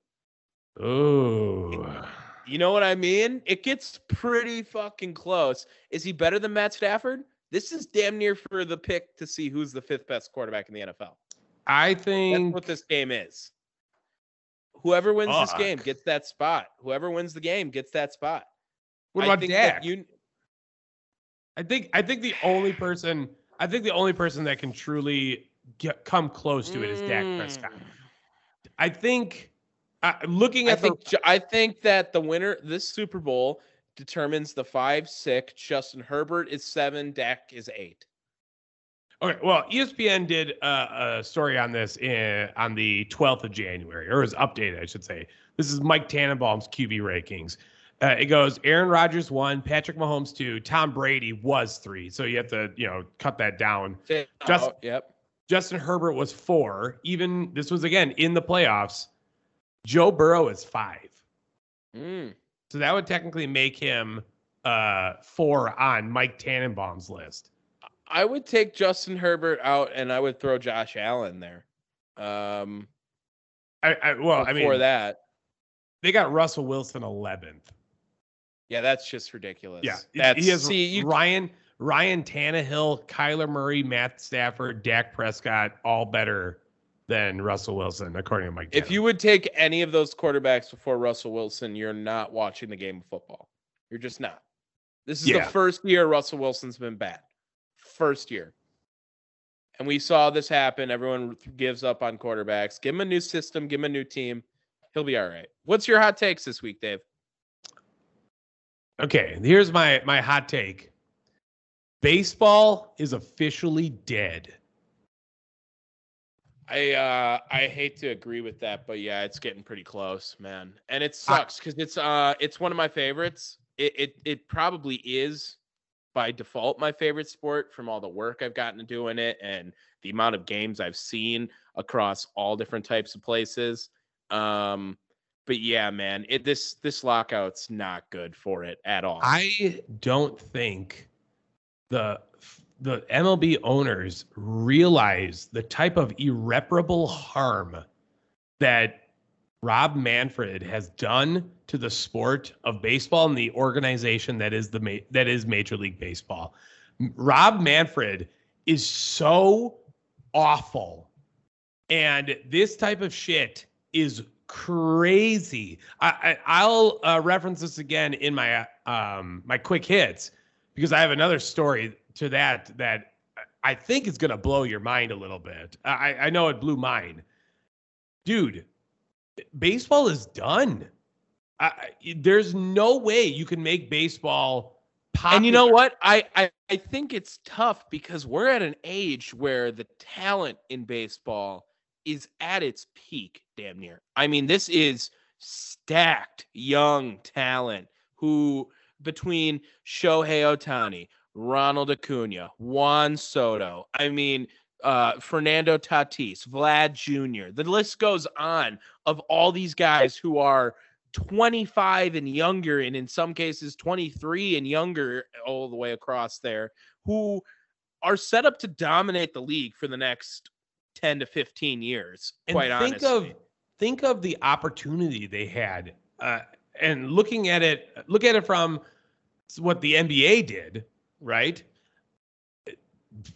Oh, You know what I mean? It gets pretty fucking close. Is he better than Matt Stafford? This is damn near for the pick to see who's the fifth best quarterback in the NFL. I think That's what this game is. Whoever wins this game gets that spot. Whoever wins the game gets that spot. What I about think Dak? You, I think I think the only person I think the only person that can truly get, come close to it is Dak Prescott. Mm. I think uh, looking at the think Ju- I think that the winner this Super Bowl determines the five six. Justin Herbert is seven. Dak is eight. okay, well, ESPN did a, a story on this in, on the 12th of January, or it was updated, I should say. This is Mike Tannenbaum's QB rankings. Uh, it goes Aaron Rodgers one, Patrick Mahomes two, Tom Brady was three. So you have to you know cut that down. Just- Oh, yep. Justin Herbert was four. Even this was again in the playoffs. Joe Burrow is five. Mm. So that would technically make him uh four on Mike Tannenbaum's list. I would take Justin Herbert out, and I would throw Josh Allen there. Um, I, I well, I before mean that, they got Russell Wilson eleventh. yeah, that's just ridiculous. Yeah, that's he has see you. Ryan Ryan Tannehill, Kyler Murray, Matt Stafford, Dak Prescott, all better than Russell Wilson, according to Mike. If you would take any of those quarterbacks before Russell Wilson, you're not watching the game of football. You're just not. This is Yeah. the first year Russell Wilson's been bad. First year. And we saw this happen. Everyone gives up on quarterbacks. Give him a new system, give him a new team. He'll be all right. What's your hot takes this week, Dave? Okay, here's my my hot take. Baseball is officially dead. I uh I hate to agree with that, but yeah, it's getting pretty close, man. And it sucks because it's uh it's one of my favorites. It, it it probably is by default my favorite sport from all the work I've gotten to doing it and the amount of games I've seen across all different types of places. Um but yeah, man, it this this lockout's not good for it at all. I don't think the the MLB owners realize the type of irreparable harm that Rob Manfred has done to the sport of baseball and the organization that is the that is Major League Baseball. Rob Manfred is so awful. And this type of shit is crazy. I, I will uh, reference this again in my um my quick hits because I have another story to that that I think is going to blow your mind a little bit. I I know it blew mine. Dude, baseball is done. I, there's no way you can make baseball Popular. And you know what? I, I I think it's tough because we're at an age where the talent in baseball is at its peak, damn near. I mean, this is stacked young talent who between Shohei Ohtani, Ronald Acuna, Juan Soto, I mean, uh, Fernando Tatis, Vlad Jr. The list goes on of all these guys who are 25 and younger, and in some cases 23 and younger, all the way across there, who are set up to dominate the league for the next 10 to 15 years. Quite and think honestly. of think of the opportunity they had, uh, and looking at it, look at it from what the NBA did, right?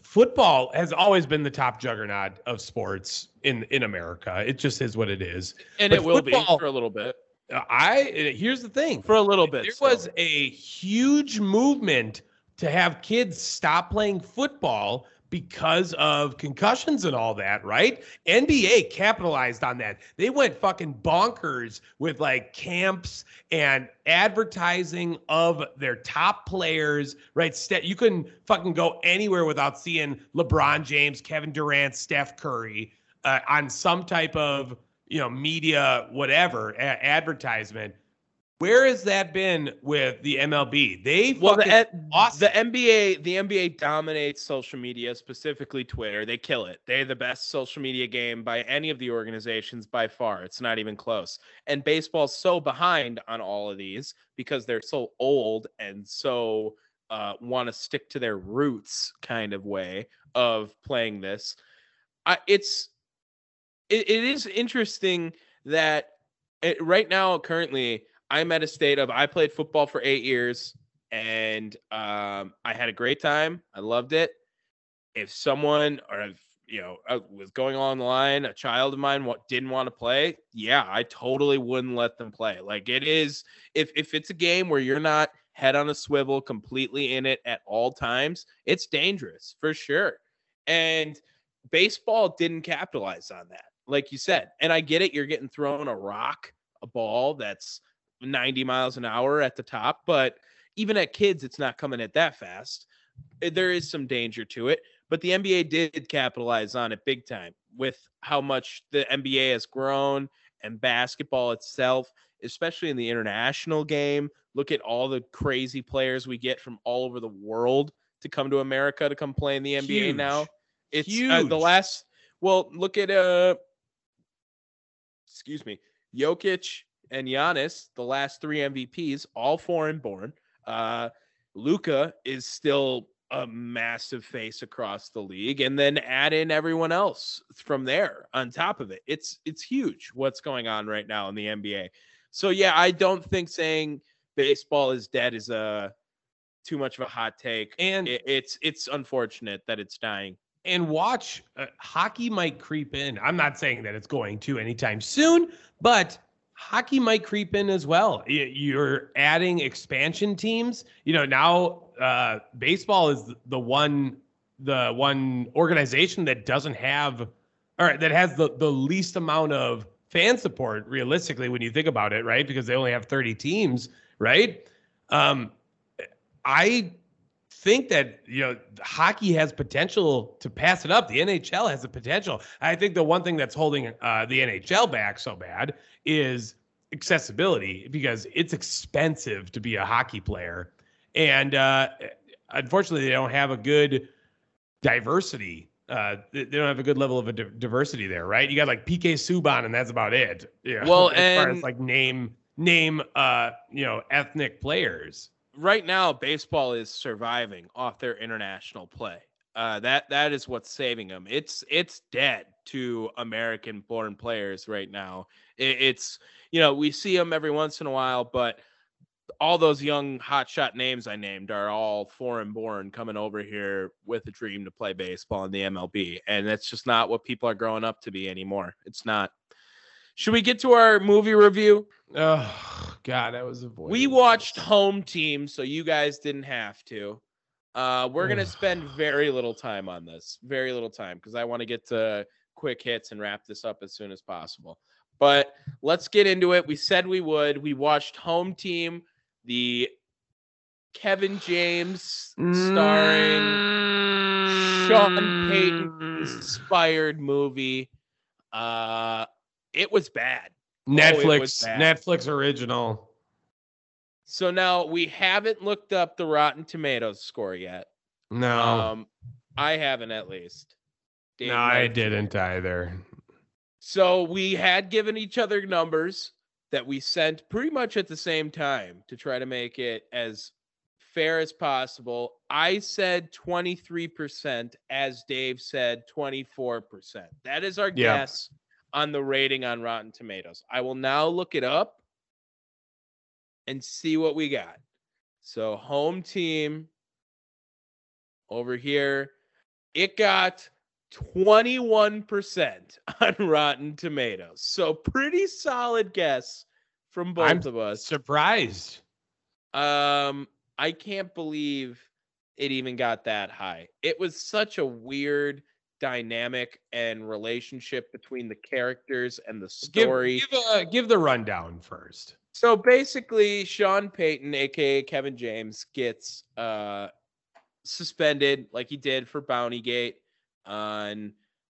Football has always been the top juggernaut of sports in in America. It just is what it is, and but it will football, be for a little bit I here's the thing for a little bit. There still. was a huge movement to have kids stop playing football because of concussions and all that, right? NBA capitalized on that. They went fucking bonkers with like camps and advertising of their top players, right? You couldn't fucking go anywhere without seeing LeBron James, Kevin Durant, Steph Curry uh, on some type of you know, media, whatever, a- advertisement. Where has that been with the MLB? They well, the, the NBA, the NBA dominates social media, specifically Twitter. They kill it. They're the best social media game by any of the organizations by far. It's not even close. And baseball's so behind on all of these because they're so old and so uh, want to stick to their roots, kind of way of playing this. I, it's it, it is interesting that it, right now, currently, I'm at a state of I played football for eight years and um, I had a great time. I loved it. If someone or if you know uh, was going on the line, a child of mine what didn't want to play, yeah, I totally wouldn't let them play. Like it is, if if it's a game where you're not head on a swivel, completely in it at all times, it's dangerous for sure. And baseball didn't capitalize on that like you said. And I get it, you're getting thrown a rock, a ball that's 90 miles an hour at the top, but even at kids, it's not coming at that fast. Eh, there is some danger to it, but the NBA did capitalize on it big time with how much the NBA has grown and basketball itself, especially in the international game. Look at all the crazy players we get from all over the world to come to America to come play in the NBA Huge. now. It's uh, the last. Well, look at uh excuse me, Jokic and Giannis, the last three MVPs, all foreign born. Uh, Luka is still a massive face across the league, and then add in everyone else from there on top of it. It's it's huge what's going on right now in the NBA. So yeah, I don't think saying baseball is dead is a too much of a hot take, and it, it's it's unfortunate that it's dying and watch uh, hockey might creep in. I'm not saying that it's going to anytime soon, but hockey might creep in as well. You're adding expansion teams. You know, now uh, baseball is the one the one organization that doesn't have or that has the, the least amount of fan support realistically when you think about it, right? Because they only have 30 teams, right? Um, I think that you know hockey has potential to pass it up. The NHL has the potential. I think the one thing that's holding uh, the NHL back so bad is accessibility because it's expensive to be a hockey player, and uh, unfortunately, they don't have a good diversity. Uh, they don't have a good level of a diversity there, right? You got like PK Subban, and that's about it. Yeah. Well, as and far as like name name uh you know ethnic players right now baseball is surviving off their international play. Uh, that that is what's saving them. It's it's dead to American born players right now. It, it's you know we see them every once in a while, but all those young hotshot names I named are all foreign born coming over here with a dream to play baseball in the MLB. And that's just not what people are growing up to be anymore. It's not. Should we get to our movie review? Oh God, that was a. We watched Home Team, so you guys didn't have to. Uh, we're gonna spend very little time on this, very little time, because I want to get to quick hits and wrap this up as soon as possible. But let's get into it. We said we would. We watched Home Team, the Kevin James starring Sean Payton inspired movie. Uh, it was bad. Oh, was Netflix bad. Netflix original. So now we haven't looked up the Rotten Tomatoes score yet. No, Um, I haven't at least. Dave no, I didn't either. So we had given each other numbers that we sent pretty much at the same time to try to make it as fair as possible. I said 23%, as Dave said 24%. That is our Yeah. guess on the rating on Rotten Tomatoes. I will now look it up and see what we got. So, home team over here, it got 21% on Rotten Tomatoes. So, pretty solid guess from both I'm of us. Surprised. Um, I can't believe it even got that high. It was such a weird dynamic and relationship between the characters and the story. give, uh, give the rundown first. So basically, Sean Payton, aka Kevin James, gets uh suspended like he did for Bountygate on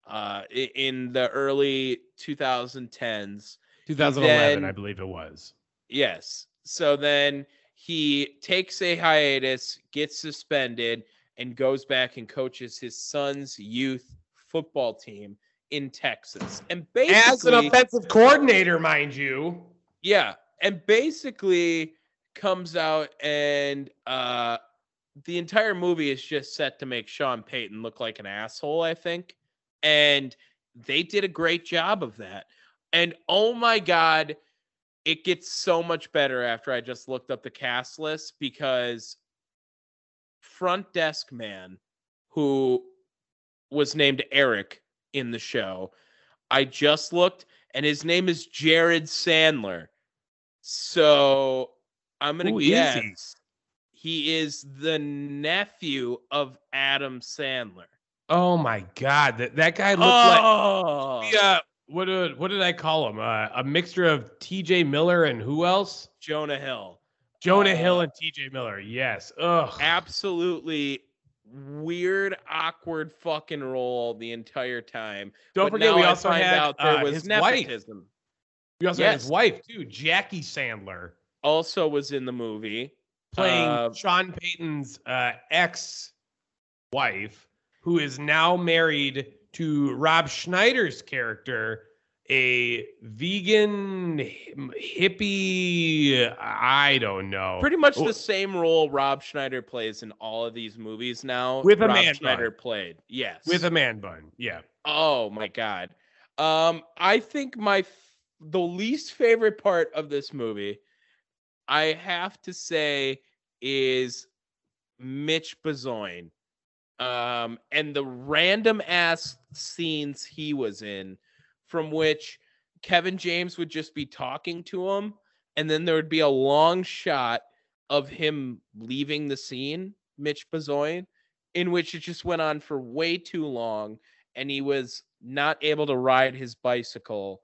uh in the early 2010s. 2011, I believe it was. Yes. So then he takes a hiatus, gets suspended, and goes back and coaches his son's youth football team in Texas. And basically, As an offensive coordinator, mind you. yeah, and basically comes out and uh the entire movie is just set to make Sean Payton look like an asshole, I think. And they did a great job of that. And oh my god, it gets so much better after I just looked up the cast list because front desk man who was named Eric in the show, I just looked and his name is Jared Sandler. So I'm gonna Who is he? guess he is the nephew of Adam Sandler. Oh my God, that, that guy looked like Oh, yeah. What did what did I call him? Uh, a mixture of T.J. Miller and who else? Jonah Hill. Jonah Uh, Hill and T.J. Miller. Yes. Ugh. Absolutely weird, awkward fucking role the entire time. Don't But forget, we also had out there uh, was his wife. We also had his wife too, Jackie Sandler, Also was in the movie. playing Uh, Sean Payton's uh, ex-wife, who is now married to Rob Schneider's character, a vegan hippie. I don't know. Pretty much the same role Rob Schneider plays in all of these movies now. With a Rob man Schneider bun. played. Yes. with a man bun. Yeah. Oh my god. Um, I think my f- the least favorite part of this movie, I have to say, is Mitch Bazoin. Um, and the random ass scenes he was in, from which Kevin James would just be talking to him, and then there would be a long shot of him leaving the scene, Mitch Bazoin, in which it just went on for way too long and he was not able to ride his bicycle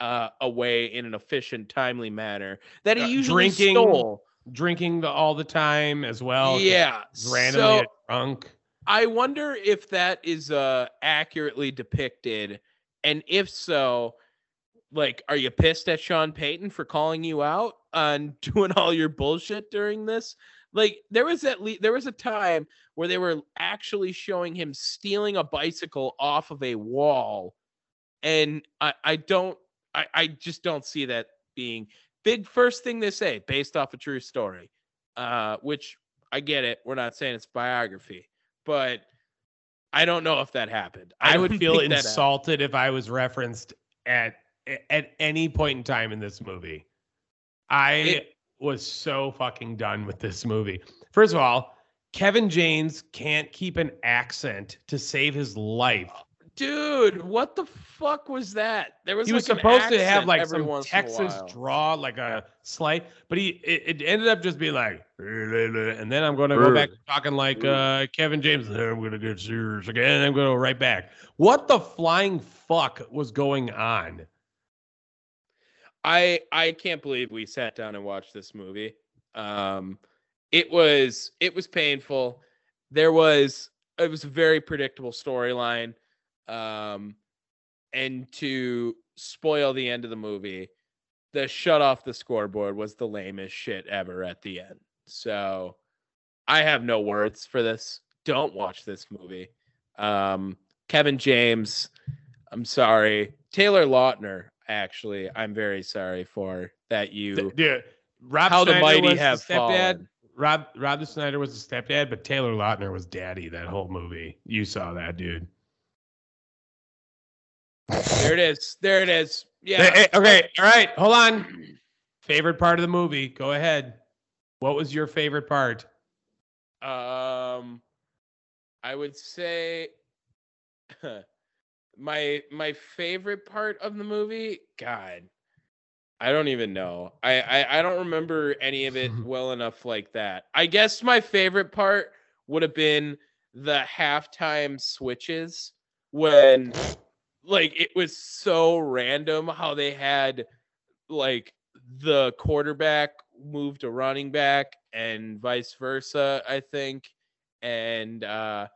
uh, away in an efficient, timely manner that he Uh, usually drinking stole. Drinking the, all the time as well. yeah, randomly so drunk. I wonder if that is uh, accurately depicted, and if so, like, are you pissed at Sean Payton for calling you out on doing all your bullshit during this? Like, there was at least there was a time where they were actually showing him stealing a bicycle off of a wall, and I I don't I I just don't see that being big first thing they say based off a true story, uh, which I get it. We're not saying it's biography, but I don't know if that happened. I, would feel think that happened. insulted if I was referenced at at any point in time in this movie. I It- was so fucking done with this movie. First of all, Kevin James can't keep an accent to save his life. Dude, what the fuck was that? There was He was like an supposed to have like some a Texas draw, like a slight, but he it, it ended up just being like, and then I'm going to go back to talking like uh, Kevin James. I'm going to get serious again. I'm going to go right back. What the flying fuck was going on? I I can't believe we sat down and watched this movie. Um it was it was painful. There was it was a very predictable storyline. Um and to spoil the end of the movie, the shut off the scoreboard was the lamest shit ever at the end. So I have no words for this. Don't watch this movie. Um Kevin James, I'm sorry. Taylor Lautner, actually, I'm very sorry for that you Dude, Rob how the mighty have the stepdad. fallen. Rob Rob the Schneider was the stepdad, but Taylor Lautner was daddy that whole movie. You saw that, dude. There it is. There it is. Yeah. Okay, all right, hold on. Favorite part of the movie? Go ahead. What was your favorite part? Um I would say my my favorite part of the movie, God. I don't even know. I, I I don't remember any of it well enough like that. I guess my favorite part would have been the halftime switches when like it was so random how they had like the quarterback move to running back and vice versa, I think. And uh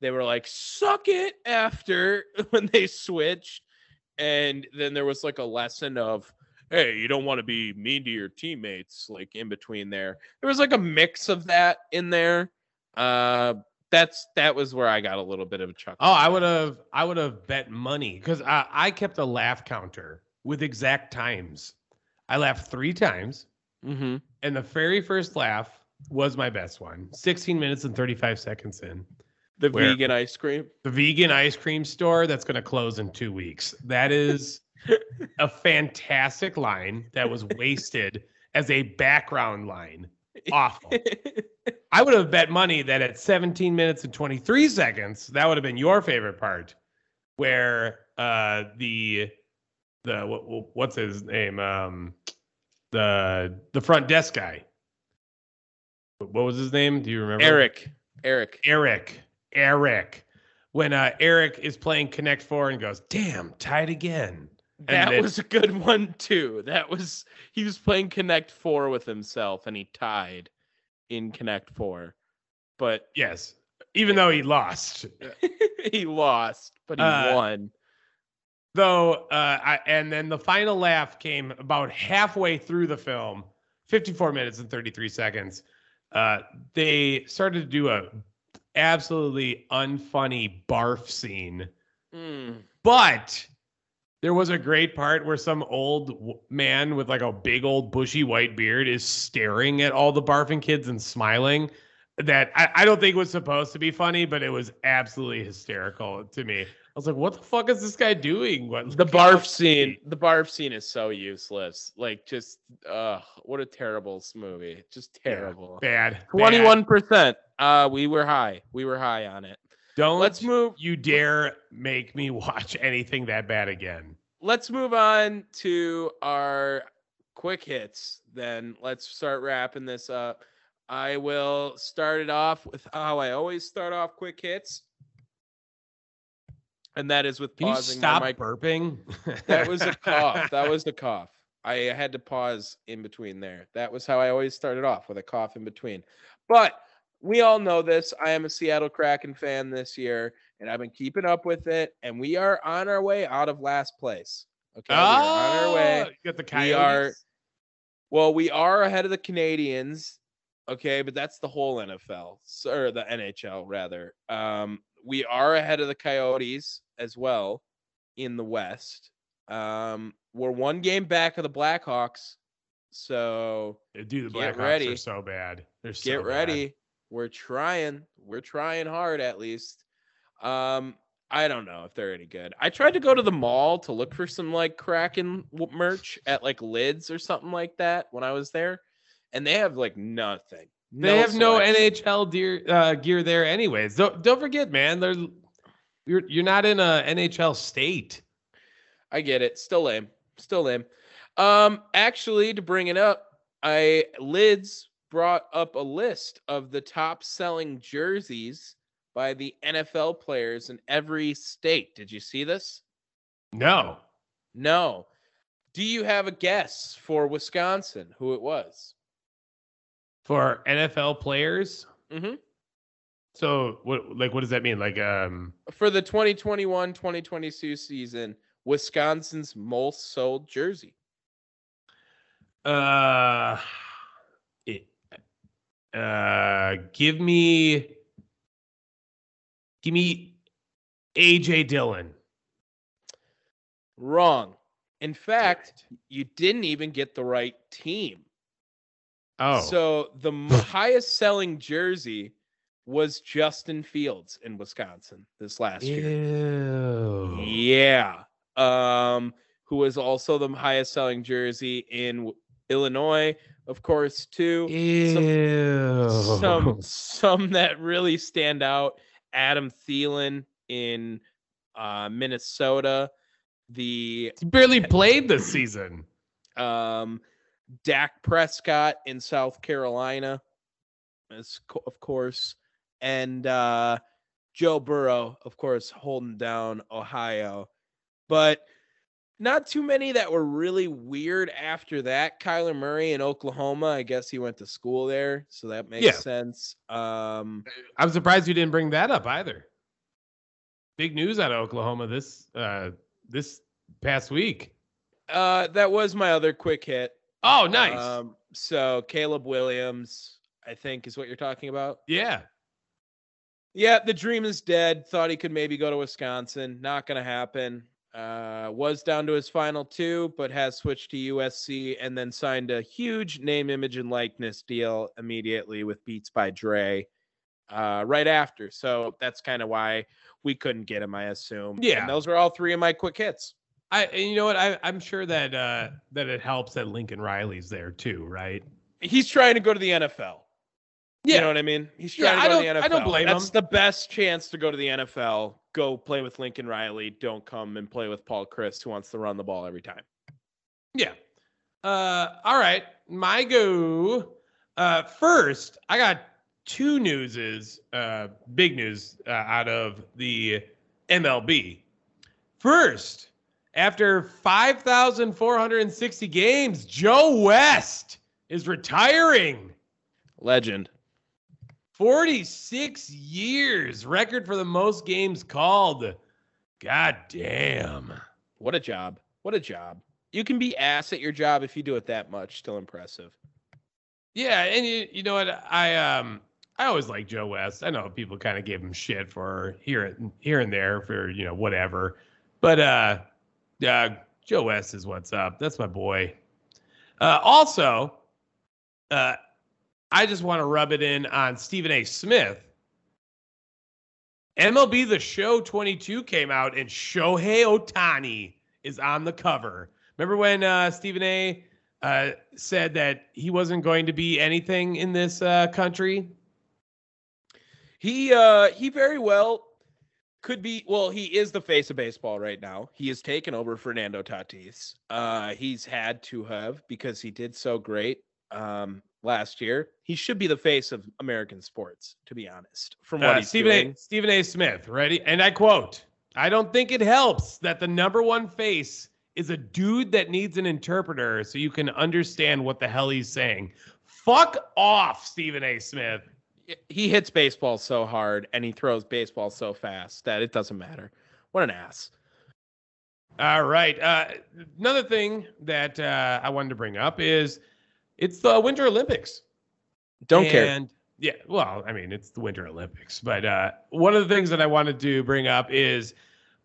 they were like, suck it after when they switched. And then there was like a lesson of, hey, you don't want to be mean to your teammates, like in between there. There was like a mix of that in there. Uh that's that was where I got a little bit of a chuckle. Oh, I would have I would have bet money because I, I kept a laugh counter with exact times. I laughed three times, Mm-hmm. and the very first laugh was my best one. 16 minutes and 35 seconds in. The vegan ice cream. The vegan ice cream store that's going to close in two weeks. That is a fantastic line that was wasted as a background line. Awful. I would have bet money that at 17 minutes and 23 seconds, that would have been your favorite part, where uh the the what, what's his name um the the front desk guy. What was his name? Do you remember? Eric. Eric. Eric. Eric. When uh Eric is playing Connect Four and goes, "Damn, tied again." That then- was a good one too. That was he was playing Connect Four with himself and he tied in Connect Four. But Yes, even though he lost. he lost, but he Uh, won. Though, uh, I, and then the final laugh came about halfway through the film, 54 minutes and 33 seconds. Uh, they started to do a absolutely unfunny barf scene, Mm. but there was a great part where some old w- man with like a big old bushy white beard is staring at all the barfing kids and smiling. That I, I don't think was supposed to be funny, but it was absolutely hysterical to me. I was like, what the fuck is this guy doing? What The barf scene, the barf scene is so useless. Like just uh what a terrible movie. Just terrible. Bad. bad. Twenty-one percent. Uh we were high. We were high on it. Don't Let's move you dare make me watch anything that bad again. let's move on to our quick hits then. Let's start wrapping this up. I will start it off with how i always start off quick hits. And that is with Can you pausing stop my mic. burping? that was a cough. That was the cough. I had to pause in between there. That was how i always started off with a cough in between. But we all know this i am a seattle kraken fan this year and i've been keeping up with it and we are on our way out of last place okay are on our way Oh, you got the we are- well, we are ahead of the Canadians, okay, but that's the whole NFL or the NHL rather. Um, we are ahead of the Coyotes as well in the West. Um, we're one game back of the Blackhawks, so Dude, the Blackhawks ready. are so bad. They're so get bad. We're trying. We're trying hard at least. Um, I don't know if they're any good. I tried to go to the mall to look for some like Kraken merch at like Lids or something like that when I was there, and they have like nothing. They have no. NHL gear, uh, gear there, anyways. Don't don't forget, man. There's you're you're not in a NHL state. I get it. Still lame. Still lame. Um, actually, to bring it up, I Lids brought up a list of the top selling jerseys by the NFL players in every state. Did you see this? No. No. Do you have a guess for Wisconsin who it was? For NFL players. Mm-hmm. So what like what does that mean? Like um For the 2021-2022 season, Wisconsin's most sold jersey. uh uh give me give me AJ Dillon. Wrong. In fact, you didn't even get the right team. Oh. So the highest selling jersey was Justin Fields in Wisconsin this last year. Ew. Yeah. Um, who was also the highest selling jersey in Illinois, of course, too. Ew. Some some that really stand out. Adam Thielen in uh, Minnesota. The He barely played this season. um, Dak Prescott in South Carolina, of course, and uh, Joe Burrow, of course, holding down Ohio. But not too many that were really weird after that. Kyler Murray in Oklahoma, I guess he went to school there, so that makes Yeah. sense. Um, I'm surprised you didn't bring that up either. Big news out of Oklahoma this uh this past week. uh, that was my other quick hit. Oh, nice. Um, so Caleb Williams, I think, is what you're talking about. yeah. Yeah, the dream is dead. Thought he could maybe go to Wisconsin. Not going to happen. Uh, was down to his final two, but has switched to USC and then signed a huge name, image, and likeness deal immediately with Beats by Dre uh, right after. So that's kind of why we couldn't get him, I assume. Yeah. And those were all three of my quick hits. I and you know what? I I'm sure that uh that it helps that Lincoln Riley's there too, right? He's trying to go to the NFL. You know what I mean? He's trying I to go to the NFL. I don't blame That's him. the best chance to go to the NFL. Go play with Lincoln Riley. Don't come and play with Paul Chryst, who wants to run the ball every time. Yeah. Uh all right. My go. Uh first, I got two newses, uh big news uh, out of the MLB. First, after 5,460 games, Joe West is retiring. Legend. 46 years, record for the most games called. God damn. What a job. What a job. You can be ass at your job if you do it that much. Still impressive. Yeah, and you, you know what? I um I always like Joe West. I know people kind of gave him shit for here here and there for you know whatever, but uh, uh Joe West is what's up. That's my boy. Uh, also, uh, I just want to rub it in on Stephen A. Smith. MLB The Show 22 came out and Shohei Ohtani is on the cover. Remember when uh, Stephen A. Uh, said that he wasn't going to be anything in this uh, country? He uh he very well could be well, he is the face of baseball right now. He has taken over Fernando Tatis. Uh he's had to have because he did so great um last year. He should be the face of American sports, to be honest. From what Uh, he's Stephen doing. A. Stephen A. Smith, ready? And I quote: "I don't think it helps that the number one face is a dude that needs an interpreter so you can understand what the hell he's saying." Fuck off, Stephen A. Smith. he hits baseball so hard and he throws baseball so fast that it doesn't matter. What an ass. All right. Uh, another thing that uh, I wanted to bring up is it's the Winter Olympics. Don't care. And yeah, well, I mean, it's the Winter Olympics, but uh, one of the things that I wanted to bring up is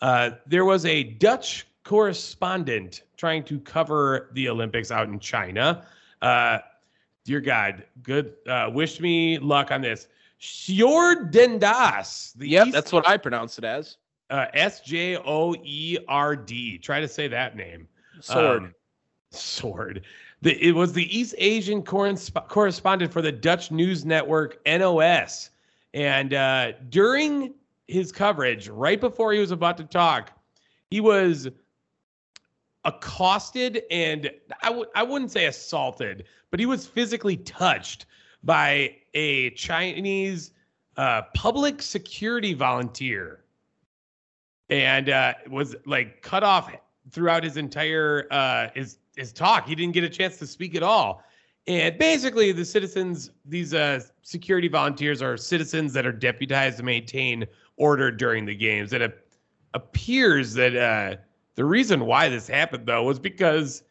uh, there was a Dutch correspondent trying to cover the Olympics out in China. Uh, dear God, good. Uh, wish me luck on this. Sjoerd den Daas. Yep, East- that's what I pronounce it as. uh, S J O E R D. Try to say that name. Sword. Um, sword. The, it was the East Asian correspondent for the Dutch news network NOS. And uh, during his coverage, right before he was about to talk, he was accosted and I w- I wouldn't say assaulted, but he was physically touched by a Chinese uh, public security volunteer and uh, was like cut off throughout his entire uh, his his talk. He didn't get a chance to speak at all. And basically, the citizens, these uh, security volunteers, are citizens that are deputized to maintain order during the games. And it appears that uh, the reason why this happened, though, was because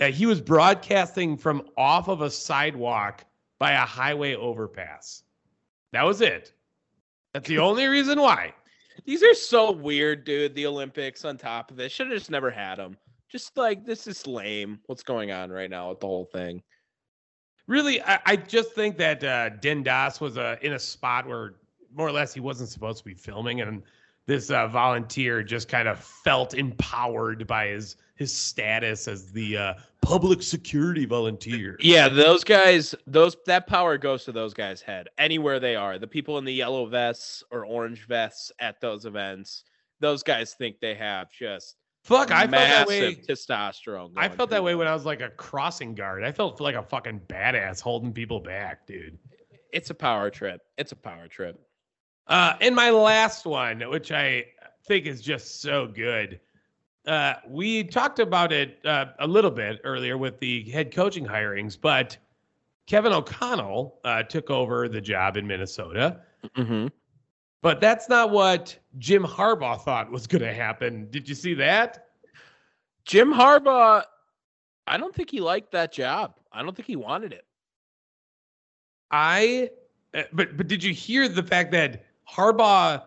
uh, he was broadcasting from off of a sidewalk by a highway overpass. That was it. That's the only reason why. These are so weird, dude. The Olympics on top of it. Should have just never had them. Just like this is lame. What's going on right now with the whole thing? Really, I, I just think that uh, den Daas was uh, in a spot where more or less he wasn't supposed to be filming, and this uh, volunteer just kind of felt empowered by his his status as the uh, public security volunteer. Yeah, those guys, those that power goes to those guys' head anywhere they are. The people in the yellow vests or orange vests at those events, those guys think they have just fuck. I felt that way. Testosterone. I felt that way when I was like a crossing guard. I felt like a fucking badass holding people back, dude. It's a power trip. It's a power trip. Uh, and my last one, which I think is just so good. Uh, we talked about it uh, a little bit earlier with the head coaching hirings, but Kevin O'Connell uh, took over the job in Minnesota. Mm-hmm. But that's not what Jim Harbaugh thought was going to happen. Did you see that? Jim Harbaugh, I don't think he liked that job. I don't think he wanted it. I, uh, but but did you hear the fact that Harbaugh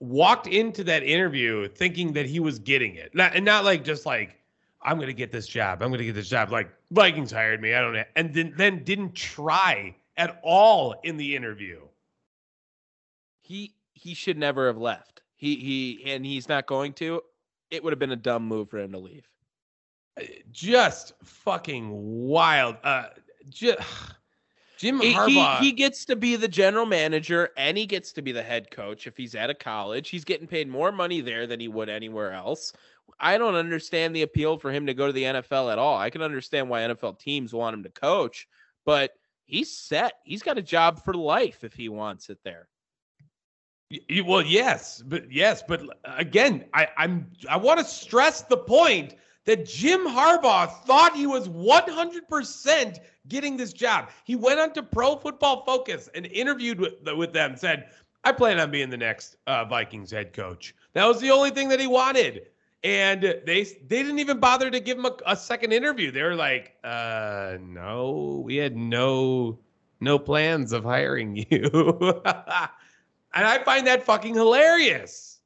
walked into that interview thinking that he was getting it, not, and not like just like I'm going to get this job. I'm going to get this job. Like Vikings hired me. I don't know, and then then didn't try at all in the interview. He he should never have left. He he and he's not going to. It would have been a dumb move for him to leave. Uh, just fucking wild. Uh, just Jim Harbaugh. He, he, gets to be the general manager and he gets to be the head coach if he's at a college. He's getting paid more money there than he would anywhere else. I don't understand the appeal for him to go to the NFL at all. I can understand why NFL teams want him to coach, but he's set. He's got a job for life if he wants it there. Well, yes, but yes, but again, I, I'm I want to stress the point that Jim Harbaugh thought he was 100% getting this job. He went on to Pro Football Focus and interviewed with, with them, said, I plan on being the next uh, Vikings head coach. That was the only thing that he wanted. And they they didn't even bother to give him a, a second interview. They were like, uh, no, we had no no plans of hiring you. and I find that fucking hilarious.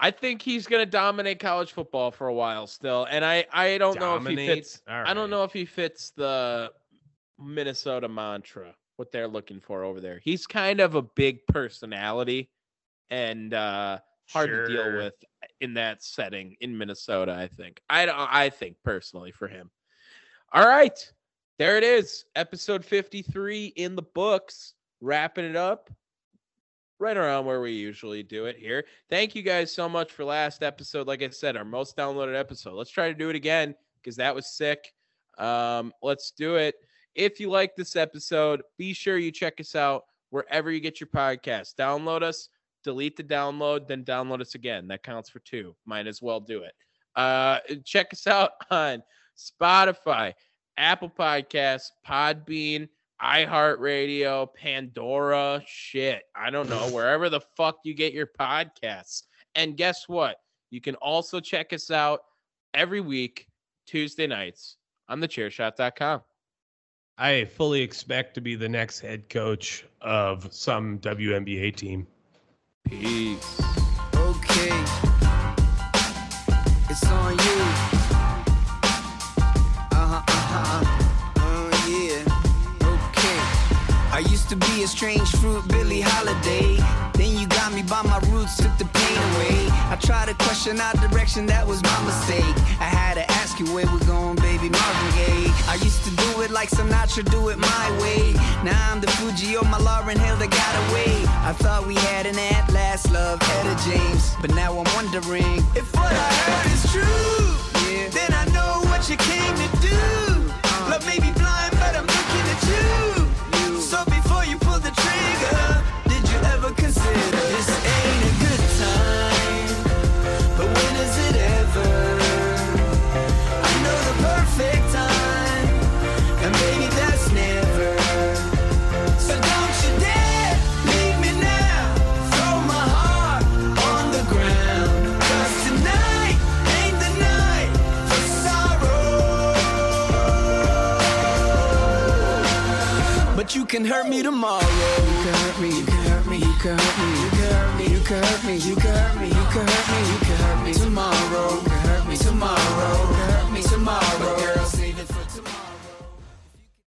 I think he's going to dominate college football for a while still, and I I don't dominate? know if he fits. Right. I don't know if he fits the Minnesota mantra what they're looking for over there. He's kind of a big personality and uh, hard sure. to deal with in that setting in Minnesota. I think. I I think personally for him. All right, there it is, episode fifty three in the books. Wrapping it up right around where we usually do it here. Thank you guys so much for last episode. Like I said, our most downloaded episode. Let's try to do it again because that was sick. Um, let's do it. If you like this episode, be sure you check us out wherever you get your podcast. Download us, delete the download, then download us again. That counts for two. Might as well do it. Uh, check us out on Spotify, Apple Podcasts, Podbean, iHeartRadio, Pandora, shit. I don't know, wherever the fuck you get your podcasts. And guess what? You can also check us out every week, Tuesday nights on thechairshot.com. I fully expect to be the next head coach of some WNBA team. Peace. Okay. It's on you. Uh-huh, uh-huh. I used to be a strange fruit, Billie Holiday. Then you got me by my roots, took the pain away. I tried to question our direction, that was my mistake. I had to ask you where we're going, baby, Marvin Gaye. I used to do it like Sinatra, do it my way. Now I'm the Fugee or my Lauryn Hill that got away. I thought we had an at last love, Etta James. But now I'm wondering if what I heard is true. Yeah. Then I know what you came to do. Uh. Love may can hurt me tomorrow. You can hurt me, you can hurt me, you can hurt me, you can hurt me, you can hurt me, you can hurt me, you can hurt me, you can hurt me tomorrow. You can hurt me tomorrow, you can hurt me tomorrow.